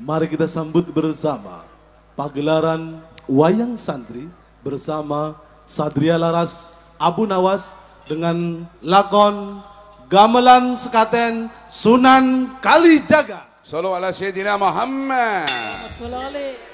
Mari kita sambut bersama pagelaran wayang santri bersama Sadria Laras Abu Nawas dengan lakon Gamelan Sekaten Sunan Kalijaga. Sallallahu alaihi Muhammad. Assalamualaikum.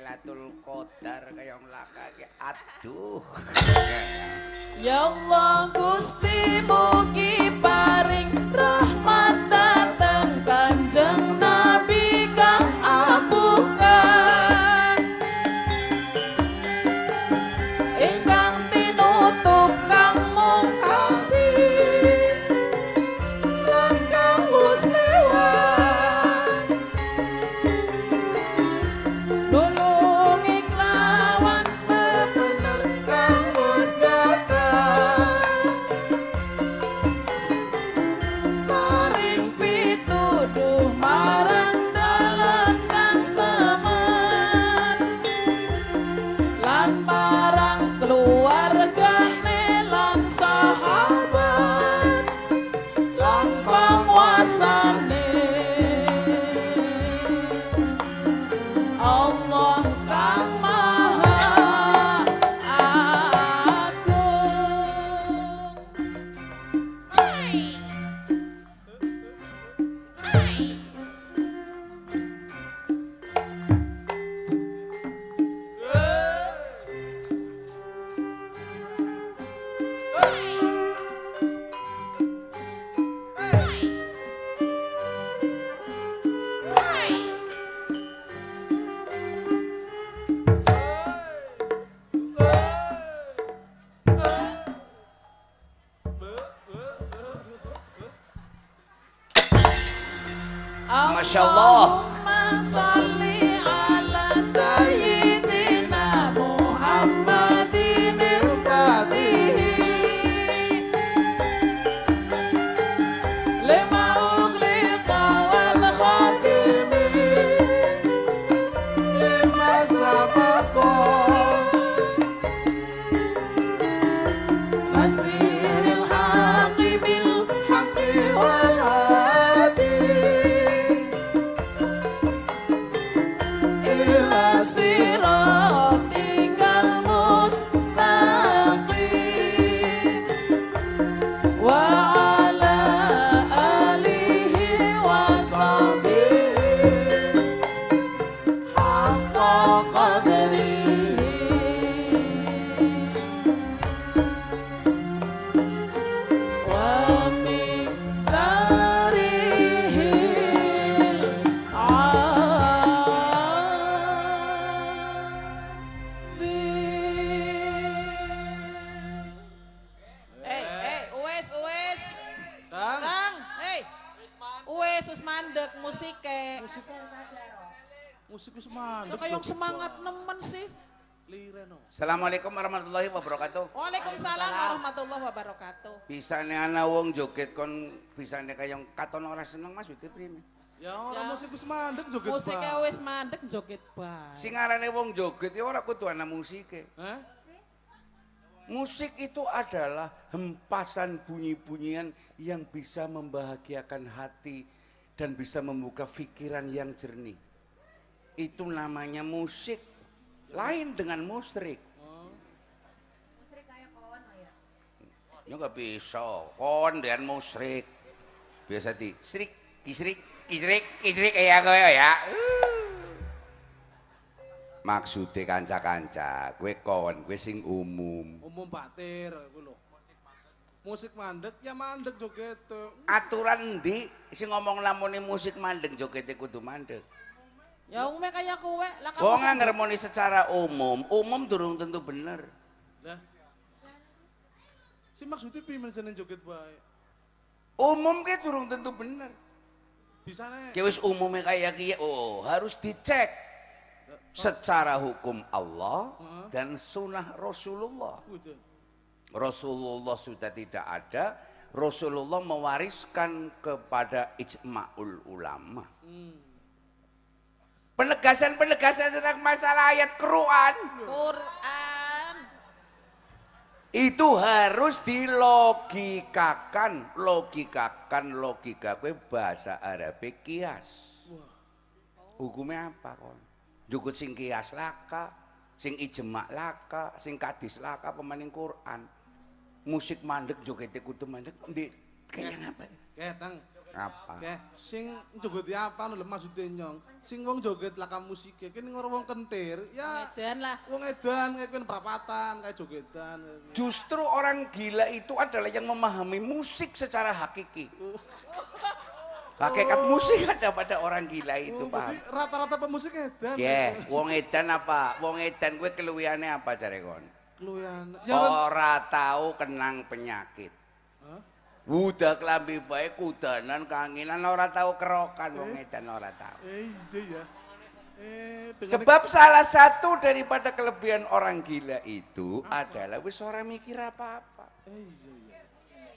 Lailatul Qadar kaya mlaka iki aduh. Ya Allah Gusti mugi paring rahmat Bisa nih ana wong joget kon bisa nih kayak katon ora seneng Mas Uti prime. Ya ora Ya. musik wis mandek joget. Musiknya Pak. wis mandek joget bae. Sing arane wong joget ya ora kudu ana musike. Hah? Musik itu adalah hempasan bunyi-bunyian yang bisa membahagiakan hati dan bisa membuka pikiran yang jernih. Itu namanya musik. Lain dengan musrik. Ya nggak bisa. Kon dan musrik. Biasa di srik, kisrik, kisrik, kisrik ya kowe ya. Maksudnya kanca-kanca, kue kon, kue sing umum. Umum batir iku lho. Musik mandek ya mandek joget. aturan di sing ngomong lamune musik mandeg jogete kudu mandeg. Ya umumnya kayak kowe. Lah sendiri- ngermoni secara umum, umum durung tentu bener. Lah. Si maksudnya pimen jeneng joget bae. Umum ke durung tentu bener. Bisa nih. Ki wis umume kayak kiye, oh harus dicek secara hukum Allah dan sunnah Rasulullah. Rasulullah sudah tidak ada, Rasulullah mewariskan kepada ijma'ul ulama. Penegasan-penegasan tentang masalah ayat Quran Quran. Itu harus dilogikakan, logikakan logika kue bahasa Arab kias. Hukumnya apa kon? Jukut sing kias laka, sing ijma laka, sing kadis laka pemaning Quran. Musik mandek joget kudu mandek di kayak apa? Oke, Tang. Apa? Oke, sing joget apa lho maksudnya nyong. Sing wong joget laka musike kene ngoro wong kentir, ya Dan lah. wong edan kayak kene perapatan, kayak jogetan. Justru orang gila itu adalah yang memahami musik secara hakiki. Hakikat musik ada pada orang gila itu, Oh, berarti rata-rata pemusik edan. Ya, wong edan apa? Wong edan gue keluwiane apa jare kon? Ya. Ora tahu kenang penyakit. Udah kelambi bae kudanan kanginan ora tahu kerokan wong edan ora tahu. Eh, iya ya. Eh, Sebab salah satu daripada kelebihan orang gila itu adalah wis ora mikir apa-apa. Eh, iya ya.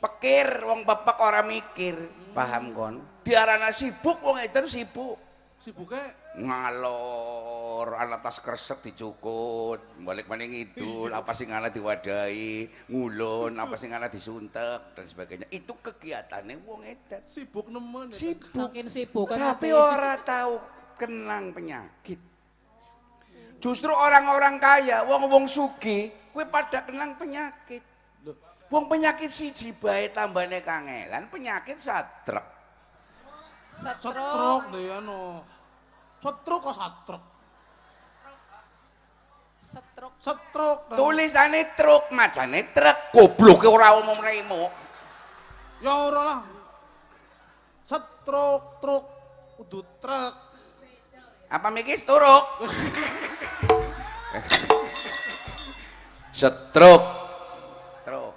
Pikir wong bapak ora mikir, paham kon? Diarana sibuk wong edan sibuk. Sibuknya? Ngalor ana tas kresek dicukut balik maning ngidul apa sing ana diwadahi ngulon apa sing ana disuntek dan sebagainya. Itu kegiatannya wong edan. Sibuk nemen. ya, sibuk. Saking sibuk kan tapi hati. ora tahu kenang penyakit. Justru orang-orang kaya wong wong sugi kue pada kenang penyakit. Wong penyakit siji bae tambane kangelan penyakit satrek. Setruk. Setruk ya no. Setruk kok setruk? Setruk. Setruk. Tulisane truk macane truk goblok ora umum raimu Ya ora lah. Setruk, truk, kudu truk. apa mikis turuk setruk truk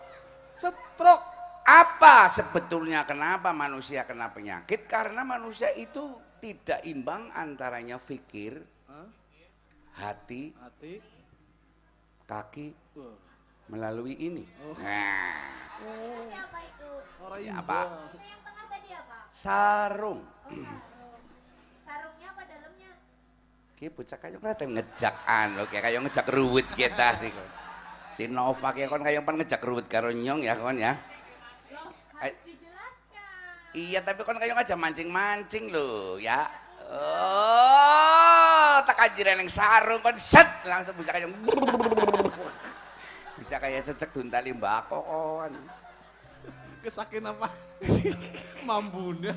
Setruk. apa sebetulnya kenapa manusia kena penyakit karena manusia itu tidak imbang antaranya fikir Hah? hati Hati. kaki Wah, melalui ini Oh. nah Siapa itu? Ya. Itu yang tengah tadi apa? sarung Oh, sarung. Sarungnya apa dalamnya? Ki bocah kayak rada ngejak anu kayak kayak ngejak ruwet kita sih. Si Nova kayak kon kayak pan ngejak ruwet karo nyong ya kon ya. Loh, Eh. harus dijelaskan. Iya tapi kon kayak ngajak mancing-mancing lho ya. Oh, tak kajiran yang sarung kon set langsung bisa kayak bisa kayak cecek duntali mbako kon. Kesakin apa? Mambune.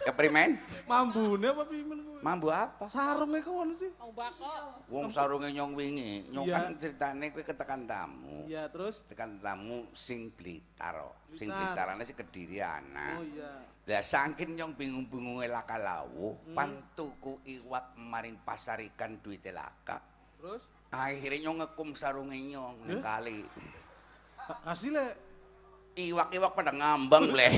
Keprimen? Mambune apa pimen? Mambu apa? Sarungnya kawan sih. Mau bako. Wong sarunge nyong wingi, nyong kan ceritane kowe ketekan tamu. Iya, terus tekan tamu sing Blitar. Sing Blitar. Blitarane sing Kedirian. Oh iya. Lah saking nyong bingung-bingunge laka lawuh, pantuku iwak maring pasar ikan duit laka. Terus Akhirnya nyong ngekum sarunge nyong ning Eh? kali. ha- hasilnya iwak-iwak pada ngambang le.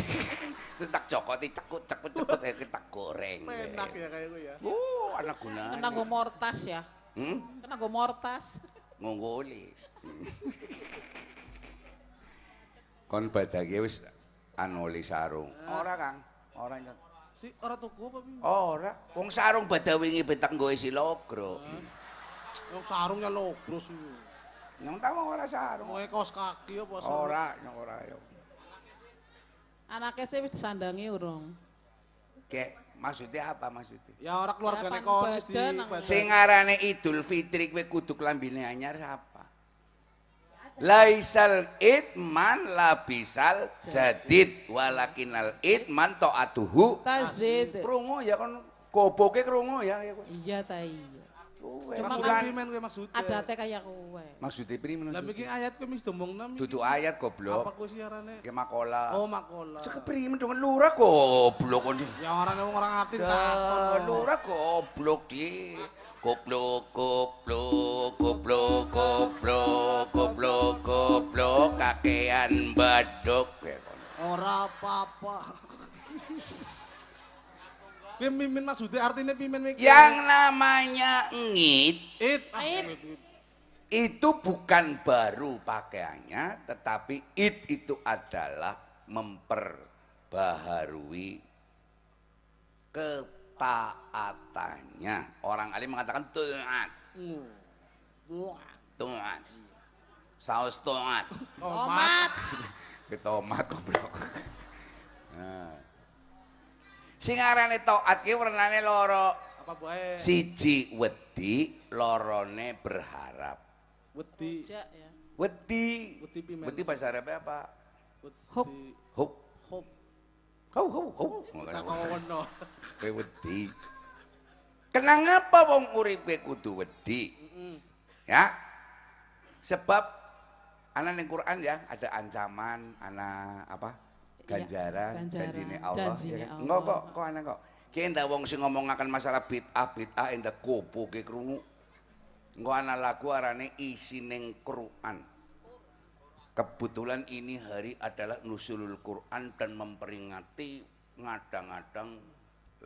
Terus tak cokoti cekut cekut cekut eh tak goreng. Enak ya kayak gue ya. Oh, anak gunanya. Kena gue mortas ya. Hmm? Kena gue mortas. Ngonggoli. Kon badake wis anuli sarung. Ora, Kang. Ora nyot. Si ora tuku apa? Ora. Wong sarung badhe wingi betak nggo isi logro. Yang sarungnya logro sih. Nyong tahu ora sarung. Mau kaos kaki apa sarung? Ora, nyong ora yo. Anaknya sih wis disandangi urung. Kek maksudnya apa maksudnya? Ya ora keluargane Ya, kon pang wis di badan, nang- badan. Sing aranane Idul Fitri kowe kudu klambine anyar sapa? Laisal idman labisal jadid walakinal idman taatuhu. Tazid. Krungu ya kon goboke krungu ya ya. Iya ta iya. Kowe Cuma Maksudnya kan pimen kowe maksudnya? Adate kayak kowe. Maksudnya primen? Lah iki ayat kowe wis domongna mi. Dudu ayat Apa goblok. kowe siarane? Ke makola. Oh makola. Cek primen dengan lurah goblok kon. Ya orang wong orang ngerti takon. lurah goblok di. Goblok, goblok, goblok, goblok, goblok, goblok, kakean badok. Kon. Ora apa-apa. Piye mimin maksudnya artinya pimen mikir. Yang namanya ngit it. It. itu bukan baru pakaiannya, tetapi it itu adalah memperbaharui ketaatannya. Orang alim mengatakan taat, taat. Saus taat. Omat. Ketomat goblok. Nah. Sing arane taat ki wernane loro. Apa bae? Siji wedi, lorone berharap. Wedi. Ya. Wedi. Wedi pimen. Wedi bahasa Arabnya apa? Hop. Wedi. Hop. Hop. Hau hau hau. Tak kawono. Kowe wedi. Kenapa wong uripe kudu wedi? Ya. Sebab ana ning Quran ya ada ancaman, ana apa? Ganjaran, Iya, ganjaran, janjine Allah. janjine ya kan? Allah. Enggak kok, kok ana kok. Ki endah wong sing ngomongaken masalah bid'ah, bid'ah endah gopoke krungu. Engko ana lagu arane isi ning Quran. Kebetulan ini hari adalah nusulul Quran dan memperingati ngadang-ngadang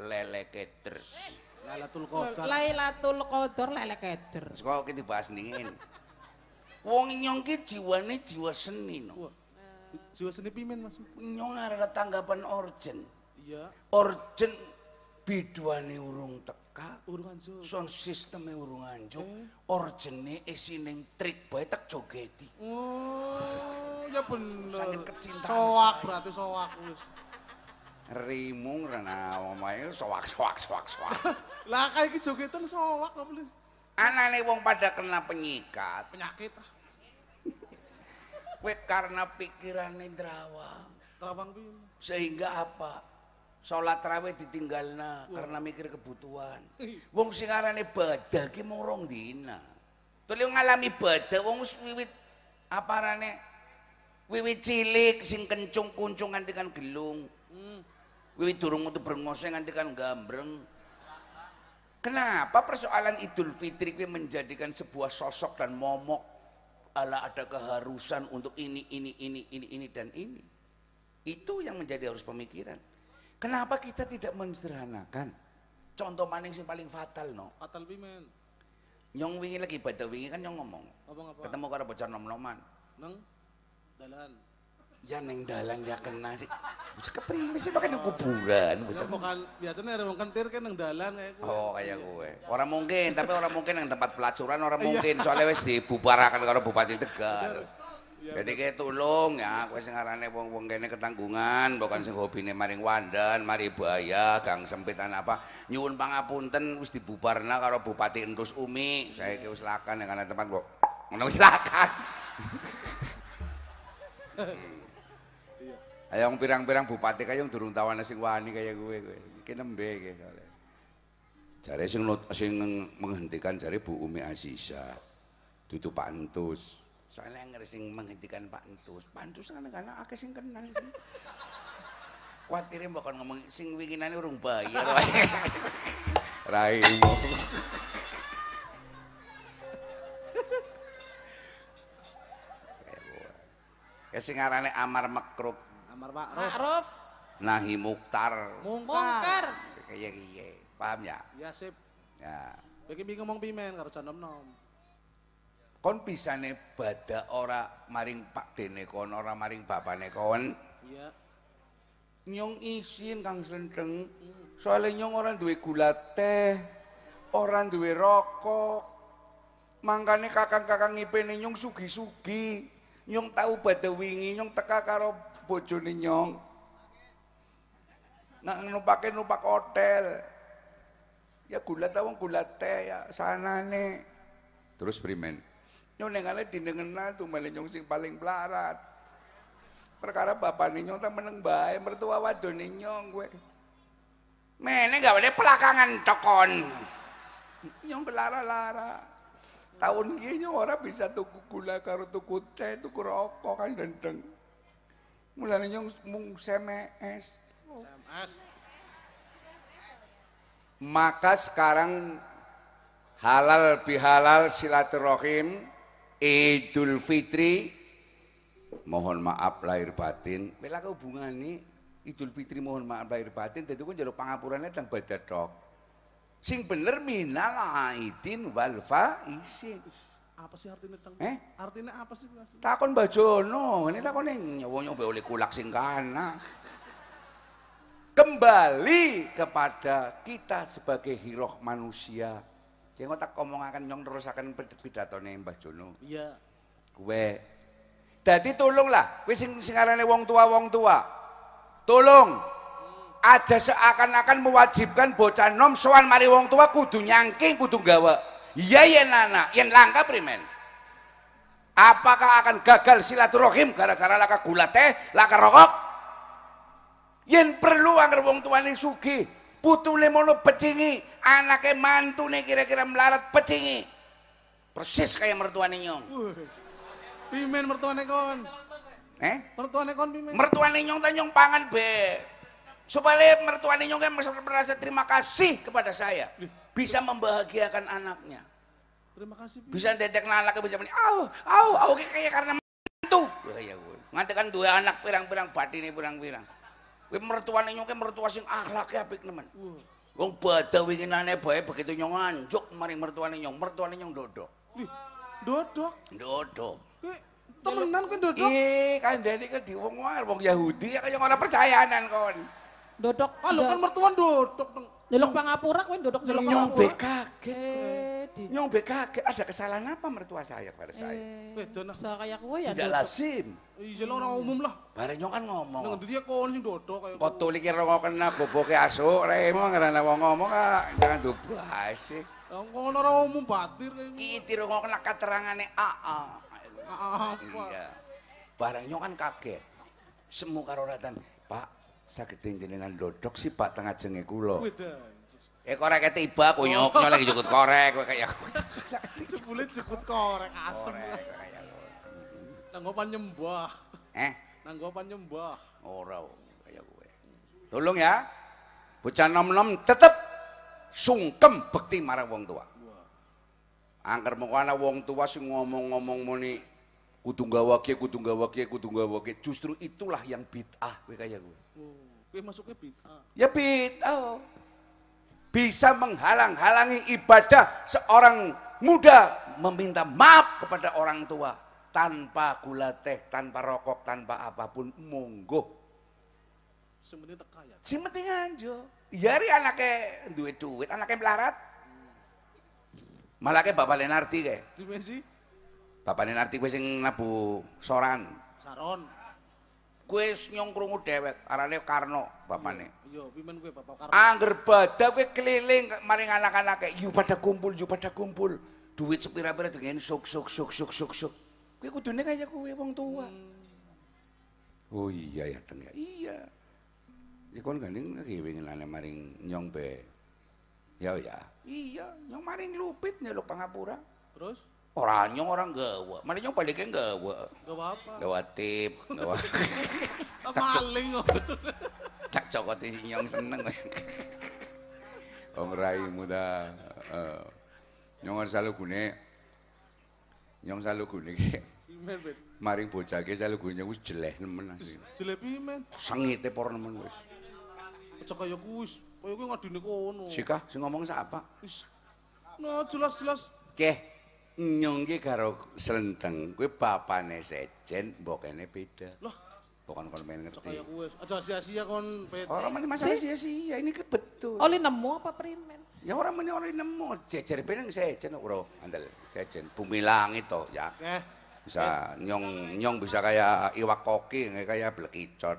lele keder. Lailatul Qadar. Lailatul Qadar lele keder. Sekolah kita bahas dingin. Wong nyong ki jiwane jiwa seni no. Jiwa seni pimen Mas. Nyong ada tanggapan orjen. Iya. Orjen biduane urung teka. Urungan jo. Sound sistemnya urung anjuk. Eh. Orjene isining trik bae tak jogeti. Oh, ya bener. Saking kecintaan Soak saya. berarti soak wis. Rimung rena omahe soak soak soak soak. Lah kayak iki jogetan soak apa? Anane wong pada kena penyikat. Penyakit ah. Web karena pikirannya drawang. Terawang pimen. Sehingga apa? Sholat raweh ditinggalna karena mikir kebutuhan. Wong sing arane badah ki mung rong dina. Tuli ngalami badah wong wiwit aparane wiwit cilik sing kencung kuncung nganti kan gelung. Wiwit durung metu brengose nganti kan gambreng. Kenapa persoalan Idul Fitri kuwi menjadikan sebuah sosok dan momok ala ada keharusan untuk ini ini ini ini ini dan ini. Itu yang menjadi harus pemikiran. Kenapa kita tidak mensederhanakan? Contoh maning sing paling fatal no. Fatal pimen. Nyong wingi lagi pada wingi kan nyong ngomong. Apa ngapa? Ketemu karo bocah nom-noman. Nang dalan. Ya neng dalan ya kena sih. Bocah kepriwe sih pakai nang kuburan Ya bocah. bukan biasanya ada wong kentir kan nang dalan kayak gue. Oh kayak gue. Orang mungkin, tapi orang mungkin yang tempat pelacuran orang mungkin. Soalnya wis dibubarakan karo Bupati Tegal. Jadi kayak tulung ya, kowe sing arane wong-wong kene ketanggungan, bukan sing hobine maring wandan, mari bahaya, gang sempitan apa. Nyuwun pangapunten wis dibubarna karo Bupati Endus Umi. Saya ki wis lakan ya karena tempat kok. Ngono wis lakan. Hmm. Ayo pirang-pirang bupati kaya durung tawane sing wani kaya gue kowe. Iki nembe iki soalnya. Jare sing sing menghentikan jare Bu Umi Aziza. Dudu Pak Entus. Soalnya yang sing menghentikan Pak Entus. Pak Entus kan kan akeh sing kenal sih. Kuatire bakal ngomong sing winginane urung bayar wae. Raimu. Ya sing arane Amar Makrub, Amar Ma'ruf. Ma'ruf, Nahi Muktar. Mungkar. Kayak iye. Paham ya? Ya sip. Ya. Mi ngomong pimen karo jan nom-nom. Kon bisane badak ora maring Pak Dene kon, ora maring bapane kon. Iya. Nyong isin Kang Slendeng. Soale nyong ora duwe gula teh, ora duwe rokok. Mangkane kakang-kakang ngipene nyong sugi-sugi. Nyong tau badhe wingi nyong teka karo bojone nyong. Nak numpake numpak hotel. Ya gula teh wong gula teh ya sanane. Terus primen? Nyong nengane dinengena tumele nyong sing paling pelarat. perkara bapak nyong tak meneng bae mertua wadone nyong gue mene gak boleh pelakangan tokon nyong belara-lara tahun gini nyong ora bisa tuku gula karo tuku teh tuku rokok kan dendeng mulane nyong mung SMS SMS. maka sekarang halal bihalal silaturahim Idul Fitri mohon maaf lahir batin. Bela hubungan nih Idul Fitri mohon maaf lahir batin jadi kan jalur pangapurannya dan badadok sing bener minal aidin wal faizin Apa sih artinya teng? Eh? Artinya apa sih takon bajono ini takon nyawa nyoba oleh kulak sing kana kembali kepada kita sebagai hiroh manusia jangan tak omongaken nyong terusaken pidatone Mbah Jono Iya. Kowe. Dadi tolonglah, kowe sing sing wong tua wong tua. Tolong. Aja seakan-akan mewajibkan bocah nom sowan mari wong tua kudu nyangking kudu gawa. Iya yen anak, yen langka primen. Apakah akan gagal silaturahim gara-gara laka gula teh, laka rokok? Yen perlu anggar wong tuane sugih, putune mono pecingi, anake mantune kira-kira melarat pecingi. Persis kayak mertuane nyong. Pimen mertuane kon. Eh? Mertuane kon pimen. mertuane nyong ta nyong pangan be supaya mertuane nyong kan merasa terima kasih kepada saya bisa membahagiakan anaknya Terima kasih. Bisa dedek bisa meni au au au kayak karena mantu Wah, ya gue nganti kan dua anak pirang-pirang batine pirang-pirang Kuwi mertuane nyong kan mertua sing akhlaknya apik nemen Wah. wong bada winginane bae begitu nyong anjuk maring mertuane nyong mertuane nyong dodok Wih, dodok. dodok temenan kowe dodok. Ih, kandhane ke di wong wong Yahudi ya kaya ora percayaanan kon. Dodok. Ah, lu kan mertuan dodok. Teng. Delok pangapura kowe dodok delok Nyong pangapura. be kaget. Eh. Nyong be kaget. Ada kesalahan apa mertua saya pada saya? Eh, Wedon, ah. bisa kayak kowe ya Tidak lazim. Iya lah orang umum lah. Bareng nyong kan ngomong. Nang ndi dia kon sing dodok kaya. Kok tuli kira kok kena boboke asuk remo ngarana wong ngomong ah jangan dubas sih. Kon orang umum batir kaya. Iki kok kena keterangane AA. Apa? Iya. Barang nyong kan kaget. Semu karo ratan, Pak, saged jenengan dodok sih Pak tengah jenge kula. Wedon. Eh korek tiba kunyuknya lagi jukut korek kowe kayak Jebule jekut korek asem. korek kayak Nanggopan nyembah. Eh, Nanggopan nyembah. ora kayak kowe. Tolong ya. Bocah nom-nom tetep sungkem bekti marang wong tua. Angker mengko ana wong tua sing ngomong-ngomong muni kudu gawa kiye, kudu gawa kiye, kudu gawa kiye. Justru itulah yang bid'ah kowe kaya kowe. Kowe masuknya bid'ah. Ya bid'ah. Bisa menghalang-halangi ibadah seorang muda meminta maaf kepada orang tua tanpa gula teh, tanpa rokok, tanpa apa pun monggo. Sing penting teka ya. Si penting aja. Yari anaknya duit duit, anaknya melarat. Malah ke bapak Lenarti ke. Dimensi Bapak Lenarti gue sing nabu soran. Saron. Gue nyong krungu dewek, arane Karno bapakne. Iya, pimen kowe Bapak Karno. Angger badak gue keliling maring anak-anaknya, yuk pada kumpul, yuk pada kumpul. Duit sepira-pira dengan suk suk suk suk suk suk. Gue kudune kayak gue wong tua. Oh iya ya deng ya. Iya. Ya kon gandeng lagi winginane maring nyong be. Ya ya. Iya, nyong maring lupit nyeluk pangapura. Terus Orang nyong orang gawa. Maring nyong baliknya gawa. gak apa-apa. Gawa tip, gawa Ah, Maling kok. tak cokot si nyong seneng. Om Rai muda. Uh, nyong selalu gune. Nyong selalu gune. Bet. Maring bocah ki salugunya wis jeleh nemen asli. Jelek pimen. Sengite por nemen wis. Aja kaya kuwi wis. Kaya kuwi ngadine kono. Sikah sing ngomong sapa? Wis. Nah, jelas-jelas Keh nyong ki karo Slendeng kuwi bapane Sejen mbokene beda. Loh. Bukan kon main ngerti. kaya kuwi. Aja sia-sia kon, Bet. Orang mana masalah sia-sia, ini ke betul. Oli nemu apa primen? Ya orang mana orang nemu, jejer benang sejen bro, andal sejen, bumi langit toh ya. Eh, Bisa nyong nyong bisa kayak iwak koki, kayak blekicot.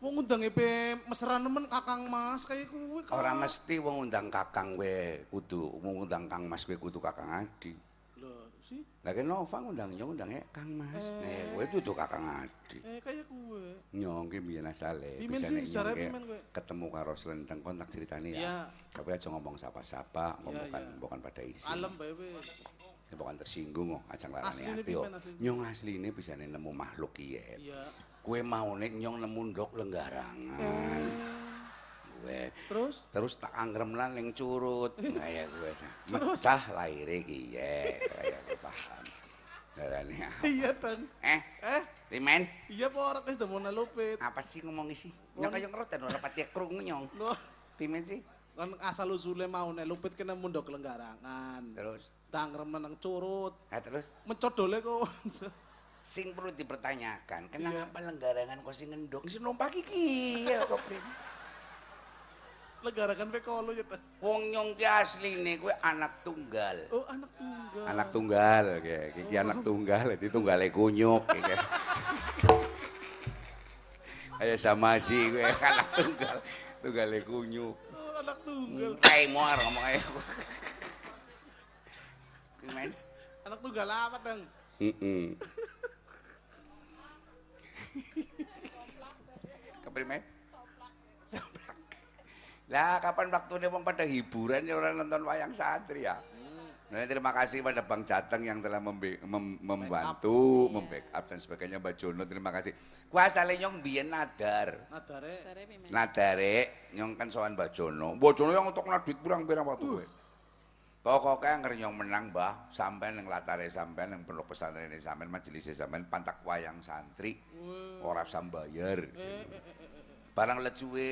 Wong undang EP mesra nemen Kakang Mas kaya kuwi. Kak. Orang mesti wong undang kakang we kudu, wong undang kang mas we kudu kakang adi. Lho, sih. Lah kan Nova ngundang nyong undangnya kang mas, eh we kudu kakang adi. Eh, kaya kuwi. Nyong ki biyen asale, Pimen bisa sih, ki pimen kowe? ketemu karo Slendeng kontak ceritanya Iya. ya. Tapi aja ngomong sapa-sapa, ngomong bukan bukan pada isi. Bae wis. Ya bukan tersinggung kok, ajang larane ati kok. pimen, asline. Nyong asline bisa nemu makhluk iya. Kue mau nih nyong nemu ndok lenggarangan. Kue Terus terus tak angrem lan ning curut kaya kue. Mecah laire ki ya, kaya kue paham. Darane iya, Dang. Eh, Eh, Pimen, iya apa ora wis demone lupit. apa sih ngomong isi? Nyong kaya ngeroten ora pati krungu nyong. Loh, Pimen sih. kan asal usule mau nek lupit kena mundok lenggarangan. Terus, Dangrem nang curut. ah terus Mencodole kok. sing perlu dipertanyakan, kenapa lenggarangan kok sing ngendok sing numpak iki ya kok Prim? Lenggarangan pe kolo ya, Dang. Wong nyong ki asline kuwi anak tunggal. Oh, anak tunggal. Anak tunggal kayak iki anak tunggal, itu tunggale kunyuk kayak. Ayo sama sih gue anak tunggal, tunggale kunyuk. Oh, anak tunggal. Kayak muar ngomong ayo. Gimana? Anak tunggal apa, Dang? Heeh. Keprimen? Soplak. Lah kapan waktunya wong pada hiburan ya orang nonton wayang santri ya? Nah, terima kasih pada Bang Jateng yang telah membe- mem- membantu, membackup dan sebagainya Mbak Jono, terima kasih. Kuasa nyong biyen nadar. Nadare. Nadare nyong kan sowan Mbak Jono. Mbak Jono yang untuk nadit kurang pirang waktu kowe. Pokoknya anger nyong menang mbah, sampean yang latare sampean yang pondok pesantren ini sampean majelis sampean pantak wayang santri, ora usah bayar. Barang lecuwe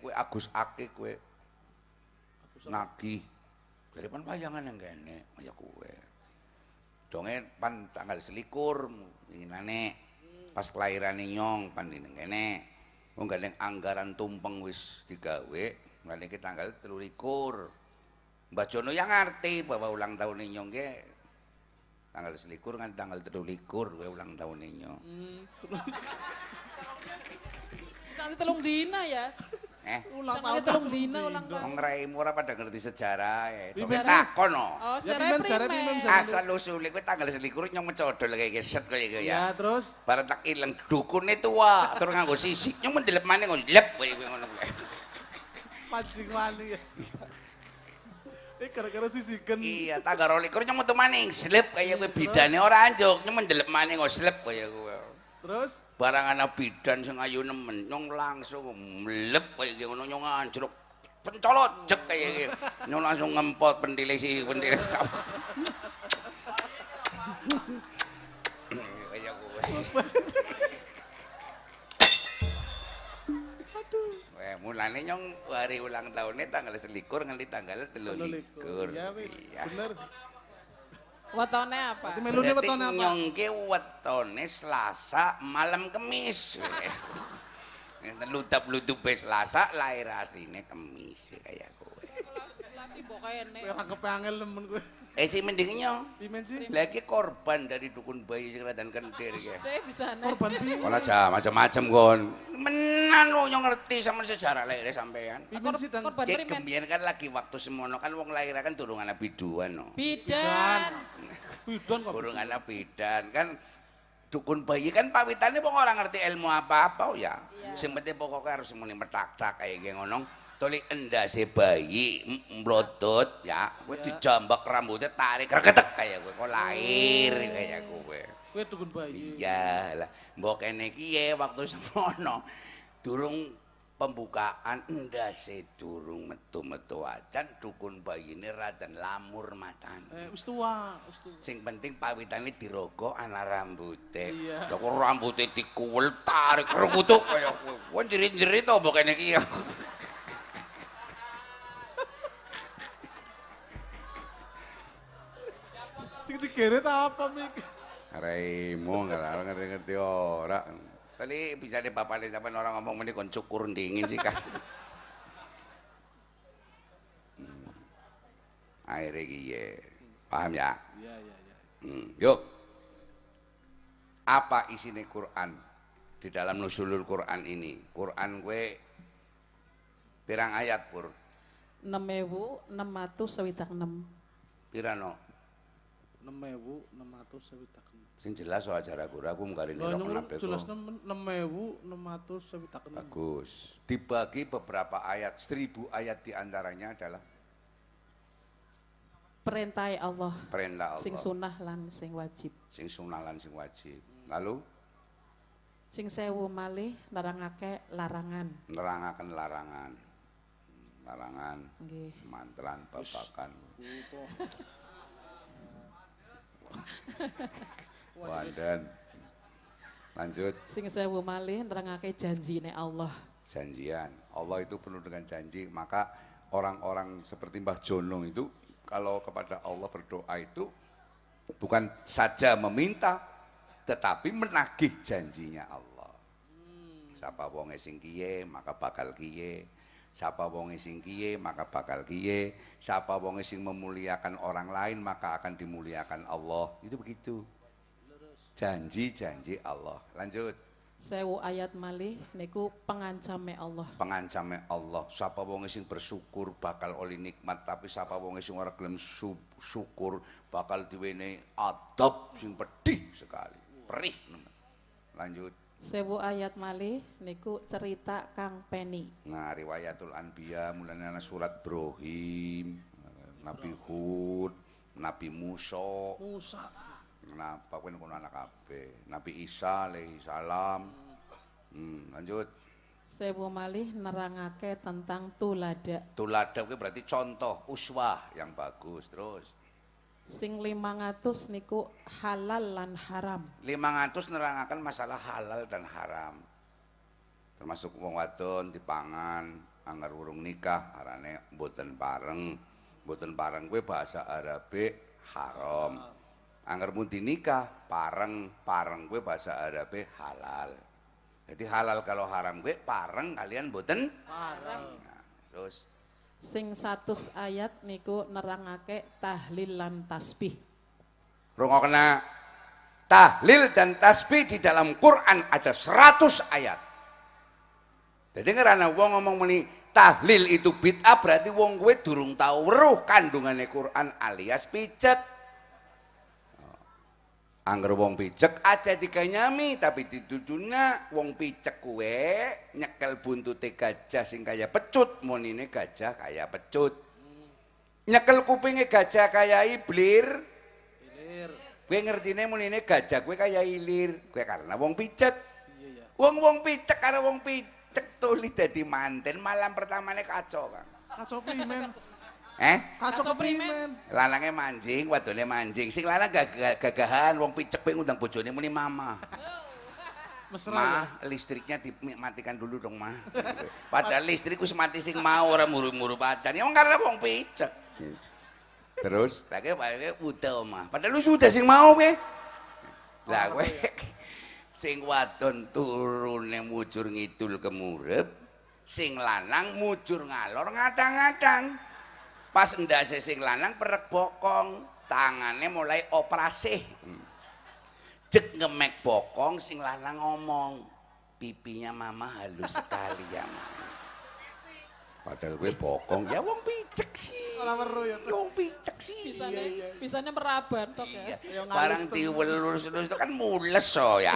kue Agus Ake kue nagih. Dari pan wayangan yang kene, kaya kue. Donge pan tanggal selikur, inginane pas kelahiran nyong pan ini kene. Wong gandeng anggaran tumpeng wis digawe, ngene iki tanggal 13. Mbak Jono yang ngerti bahwa ulang tahun nyong ke tanggal selikur kan tanggal 13 kue ulang tahun nyong. Santi telung dina ya. Eh, Ulang Santi telung dina ulang tahun. Wong raimu ora pada ngerti sejarah ya. Itu Sejarah? takon no. Oh, Ya, sejarah primen. Asal usule kuwi tanggal selikur nyong mecodol kayak geset kayak gitu Ya, ya. terus Bareng tak ilang dukune tua, terus nganggo sisik nyong mendelep maneh ngono lep kayak ngono kuwi. pancing wani ya. Eh gara-gara sisikan. Iya, tanggal 22 nyong metu maning slep kayak kuwi bidane ora anjuk, nyong mendelep maneh ngono slep kayak kuwi. Terus Barang ana bidan sing ayu nemen nyong langsung mlep gitu ngono nyong anjlok pencolot jek kayak gitu. Nyong langsung ngempot pendile si pendile. Kayak gue. Wah, mulane nyong hari ulang tahunnya tanggal selikur nganti tanggal telulikur. Ya wis, Iya. bener. Wetone apa? Berarti melune wetone apa? nyong ki wetone Selasa malam Kemis. Lutup-lutup Selasa lahir asline Kemis kayak si bokene. Ora kepangel nemen kowe. Eh si mending nyong. Pimen sih? Lagi korban dari dukun bayi sing radan kentir ya. Saya bisa nih. Korban pimen. Ora aja macam-macam kon. Menan nyong ngerti sama sejarah lahir sampean. Pimen sih dan Korban kembiyen kan lagi waktu semono kan wong lahir kan durung ana biduan no. Bidan. bidon kok. Durung ana bidan kan dukun bayi kan pawitane wong ora ngerti ilmu apa-apa ya. Sing penting pokoknya harus muni metak-tak kayak ngono. Toli endase bayi m- mlodot ya, kowe dijambak rambutnya tarik regetek kayak kowe kok lahir kayak kowe. Kowe dukun bayi. Iya lah, mbok kene iki waktu semono durung pembukaan ndase durung metu-metu acan dukun bayine raden lamur matan. Eh, wis tua. Sing penting pawitane dirogo ana rambute. Iya. Lah kok rambute dikuwel tarik rebutuk kaya kowe. Wong jerit-jerit to mbok kene iki Sing digeret apa, Mik? Raimo nggak ngerti-ngerti ora. Tadi bisa deh bapak sampean orang ngomong meni kon cukur dingin sih kan. Hmm. Akhirnya kiye. Paham ya? Iya, iya, iya. Hmm. Yuk. Apa isinya Quran di dalam nusulul Quran ini? Quran gue pirang ayat pur? 6.676. Pirano? 6600 Sing jelas soal acara gue, aku mengkari nirok kenapa jelas kok. 6600 Bagus. Dibagi beberapa ayat, seribu ayat di antaranya adalah Perintah Allah. perintah Allah. Sing sunah lan sing wajib. sing sunah lan sing wajib. Lalu Sing sewu malih nerangake larangan. nerangaken larangan. Larangan, Nggih. mantelan, babakan. Wandan. Lanjut Sing sewu malih nerangake janjine Allah. janjian. Allah itu penuh dengan janji, maka orang-orang seperti Mbah Jonong itu kalau kepada Allah berdoa itu bukan saja meminta tetapi menagih janjinya Allah. Sapa wonge sing kiye maka bakal kiye. Sapa wonge sing kiye maka bakal kiye. Sapa wonge sing memuliakan orang lain maka akan dimuliakan Allah. Itu begitu. Janji-janji Allah. Lanjut. Sewu ayat malih niku pengancame Allah. pengancame Allah. Sapa wong sing bersyukur bakal oleh nikmat, tapi sapa wong sing ora gelem syukur bakal diwenehi adab sing pedih sekali. Perih. Lanjut. Sewu ayat malih niku cerita Kang Peni. Nah, riwayatul anbiya mulane ana surat Ibrahim, Nabi Hud, Nabi Musa, Musa. Kenapa kowe kono anak kabeh? Nabi Isa alaihi salam. Hmm, lanjut. Sewu malih nerangake tentang tulada. Tuladan kuwi berarti contoh uswah yang bagus. Terus Sing 500 niku halal lan haram. 500 nerangaken masalah halal dan haram. Termasuk wong wadon dipangan anggar urung nikah arane mboten pareng. Mboten pareng kuwi bahasa Arabe haram. Angger mun dinikah pareng, pareng kuwi bahasa Arabe halal. Jadi halal kalau haram kuwi pareng kalian mboten Parang. Nah, terus Sing 100 ayat niku nerangake tahlil lan tasbih. Rungokna tahlil dan tasbih di dalam Quran ada 100 ayat. Jadi ngerana wong ngomong meni tahlil itu bid'ah berarti wong gue durung tahu weruh kandungannya Quran alias pijat. Angger wong picek aja diganyami tapi ditutuna wong picek kue nyekel buntute gajah sing kaya pecut monine gajah kaya pecut. Nyekel kupinge gajah kaya iblir Ilir. Gue ngertine munine gajah gue kaya ilir, gue karena wong picek. Iya, iya. Wong wong picek karo wong picek tuli dadi manten malam pertamane kacau kan. Kacau primen. Eh, Kacau primen. lanangnya mancing, wadone mancing. Sing lanang gag- gagahan wong picek pe ngundang bojone muni mama. Mesra. ya? Mah, listriknya dimatikan dulu dong, mah. Padahal listrik wis mati sing mau ora muru-muru pacan. Ya wong karena wong picek. Terus lagi pakai udah omah. Padahal lu sudah sing mau ke. Lah kowe sing wadon turune mujur ngidul kemurep, sing lanang mujur ngalor ngadang-ngadang. Pas ndase sing lanang perek bokong, tangannya mulai operasi. Jek ngemek bokong sing lanang ngomong, pipinya mama halus sekali ya mama. Padahal gue bokong, ya wong picek sih. Weruh ya. Wong picek sih. Bisanya, iya. bisanya meraban tok ya. Ya, ngalus Barang temen. diwelurus itu kan mules so ya.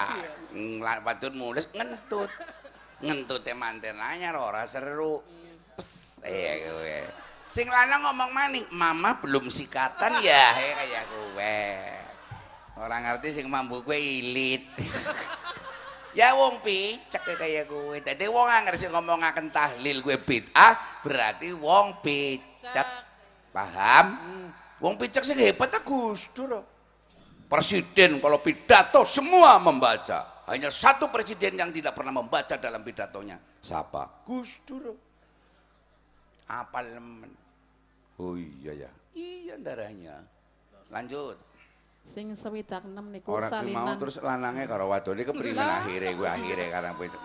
Nglatun mules ngentut. Ngentute manten anyar ora seru. Pes eh kowe. Sing lanang ngomong maning, "Mama belum sikatan ya." Kayak kowe. Orang ngerti sing mambu kowe ilit. Ya wong picek kaya kowe. Dadi wong angger sing ngomongaken tahlil kowe bid'ah, berarti wong picek. Paham? Wong picek sing hebat ta Gus Dur. Presiden kalau pidato semua membaca. Hanya satu presiden yang tidak pernah membaca dalam pidatonya. Siapa? Gus Dur. Apal nemen. Oh iya ya. Iya darahnya. Lanjut. Sing sewidak enam niku Ora ki mau terus lanange karo wadone keprimen akhire gue akhire karang picek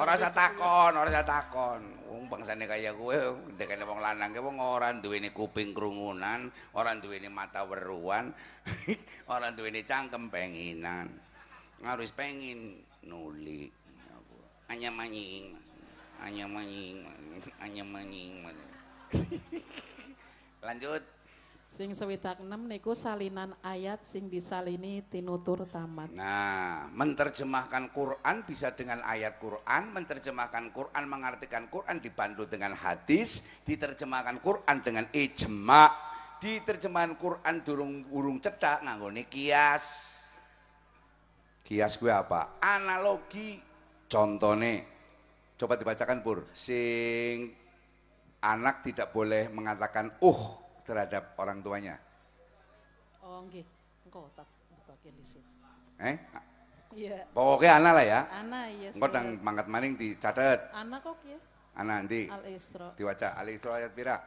Ora usah takon, ora usah takon. Wong bangsane kaya kowe ndekane wong lanang wong ora duweni kuping krungunan, ora duweni mata weruan, ora duweni cangkem penginan. Harus pengin nuli. Hanya manying. Hanya manying. Hanya manying. Lanjut. Sing sewidak enam niku salinan ayat sing disalini tinutur tamat. Nah, menterjemahkan Quran bisa dengan ayat Quran, menterjemahkan Quran, mengartikan Quran dibantu dengan hadis, diterjemahkan Quran dengan ijma, diterjemahan Quran durung urung cedak nganggone kias. Kias gue apa? Analogi. Contone, coba dibacakan Pur. Sing anak tidak boleh mengatakan uh terhadap orang tuanya. Oh nggih, engko tak bagian di sini. Eh? Iya. Pokoknya anak lah ya. Ana iya. Engko nang mangkat maning dicatet. Ana kok ya? Anak nanti Al-Isra diwaca Ali Isra ayat pira?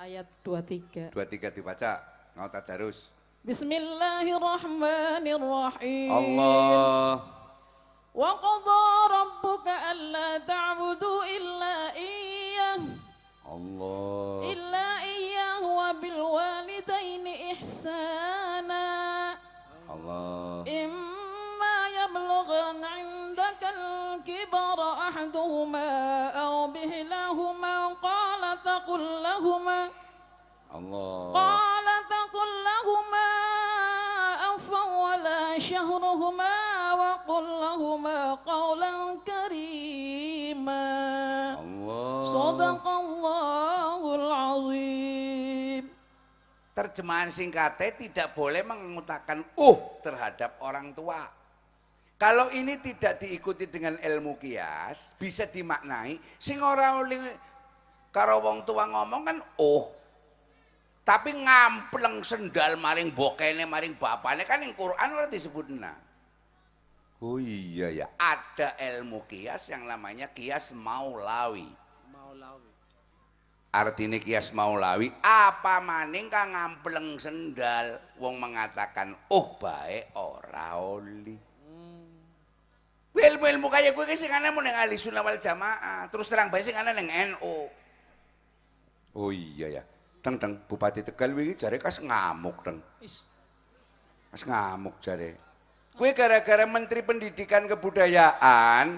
ayat 23. 23 dibaca. Ngau tadarus. Bismillahirrahmanirrahim. Allah وقضى ربك ألا تعبدوا إلا إياه. الله. إلا إياه وبالوالدين إحسانا. الله. إما يبلغن عندك الكبر أحدهما أو بهلاهما قال تقل لهما. الله. قال وقل لهما قولا كريما Allah صدق الله العظيم Terjemahan singkatnya tidak boleh mengutakan uh terhadap orang tua. Kalau ini tidak diikuti dengan ilmu kias, bisa dimaknai sing ora oleh karo wong tua ngomong kan oh. Tapi ngampleng sendal maring bokene maring bapaknya kan yang Quran ora disebut nah. Oh iya ya, ada ilmu kias yang namanya kias maulawi. Mau lawi. Artinya kias maulawi apa maning kang ngampleng sendal wong mengatakan oh baik ora oli. Ilmu ilmu kaya gue sing ana mun ning ahli sunnah wal jamaah terus terang bae sing ana ning NU. Oh iya ya. Teng teng Bupati Tegal wingi jare kas ngamuk teng. Is, Kas ngamuk jare. Kue gara-gara Menteri Pendidikan Kebudayaan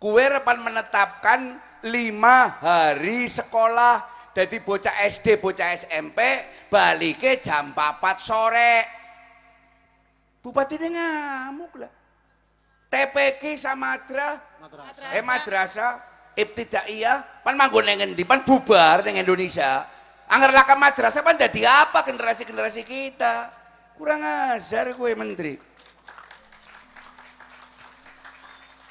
kue repan menetapkan lima hari sekolah jadi bocah SD, bocah SMP balike jam 4 sore. Bupati ini ngamuk lah. TPK Samadra, Madrasah. eh madrasah, ibtidaiyah, pan manggon yang ngendi, pan bubar dengan Indonesia. Angger laka madrasah pan jadi apa generasi-generasi kita? Kurang ajar kue menteri.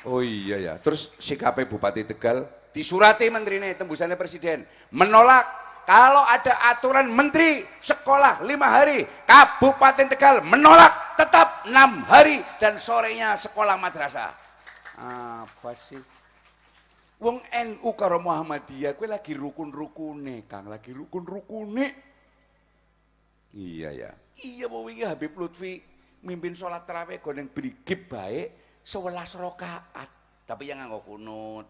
Oh iya ya, terus sikapnya Bupati Tegal? Disurati menterinya tembusannya presiden. Menolak kalau ada aturan menteri sekolah lima hari. Kabupaten Tegal menolak tetap enam hari dan sorenya sekolah madrasah. Apa sih? Wong NU karo Muhammadiyah kue lagi rukun-rukune Kang. Lagi rukun-rukune. Iya ya iya mau wingi Habib Lutfi mimpin sholat terawih goneng brigib baik sewelas rokaat tapi yang nganggo kunut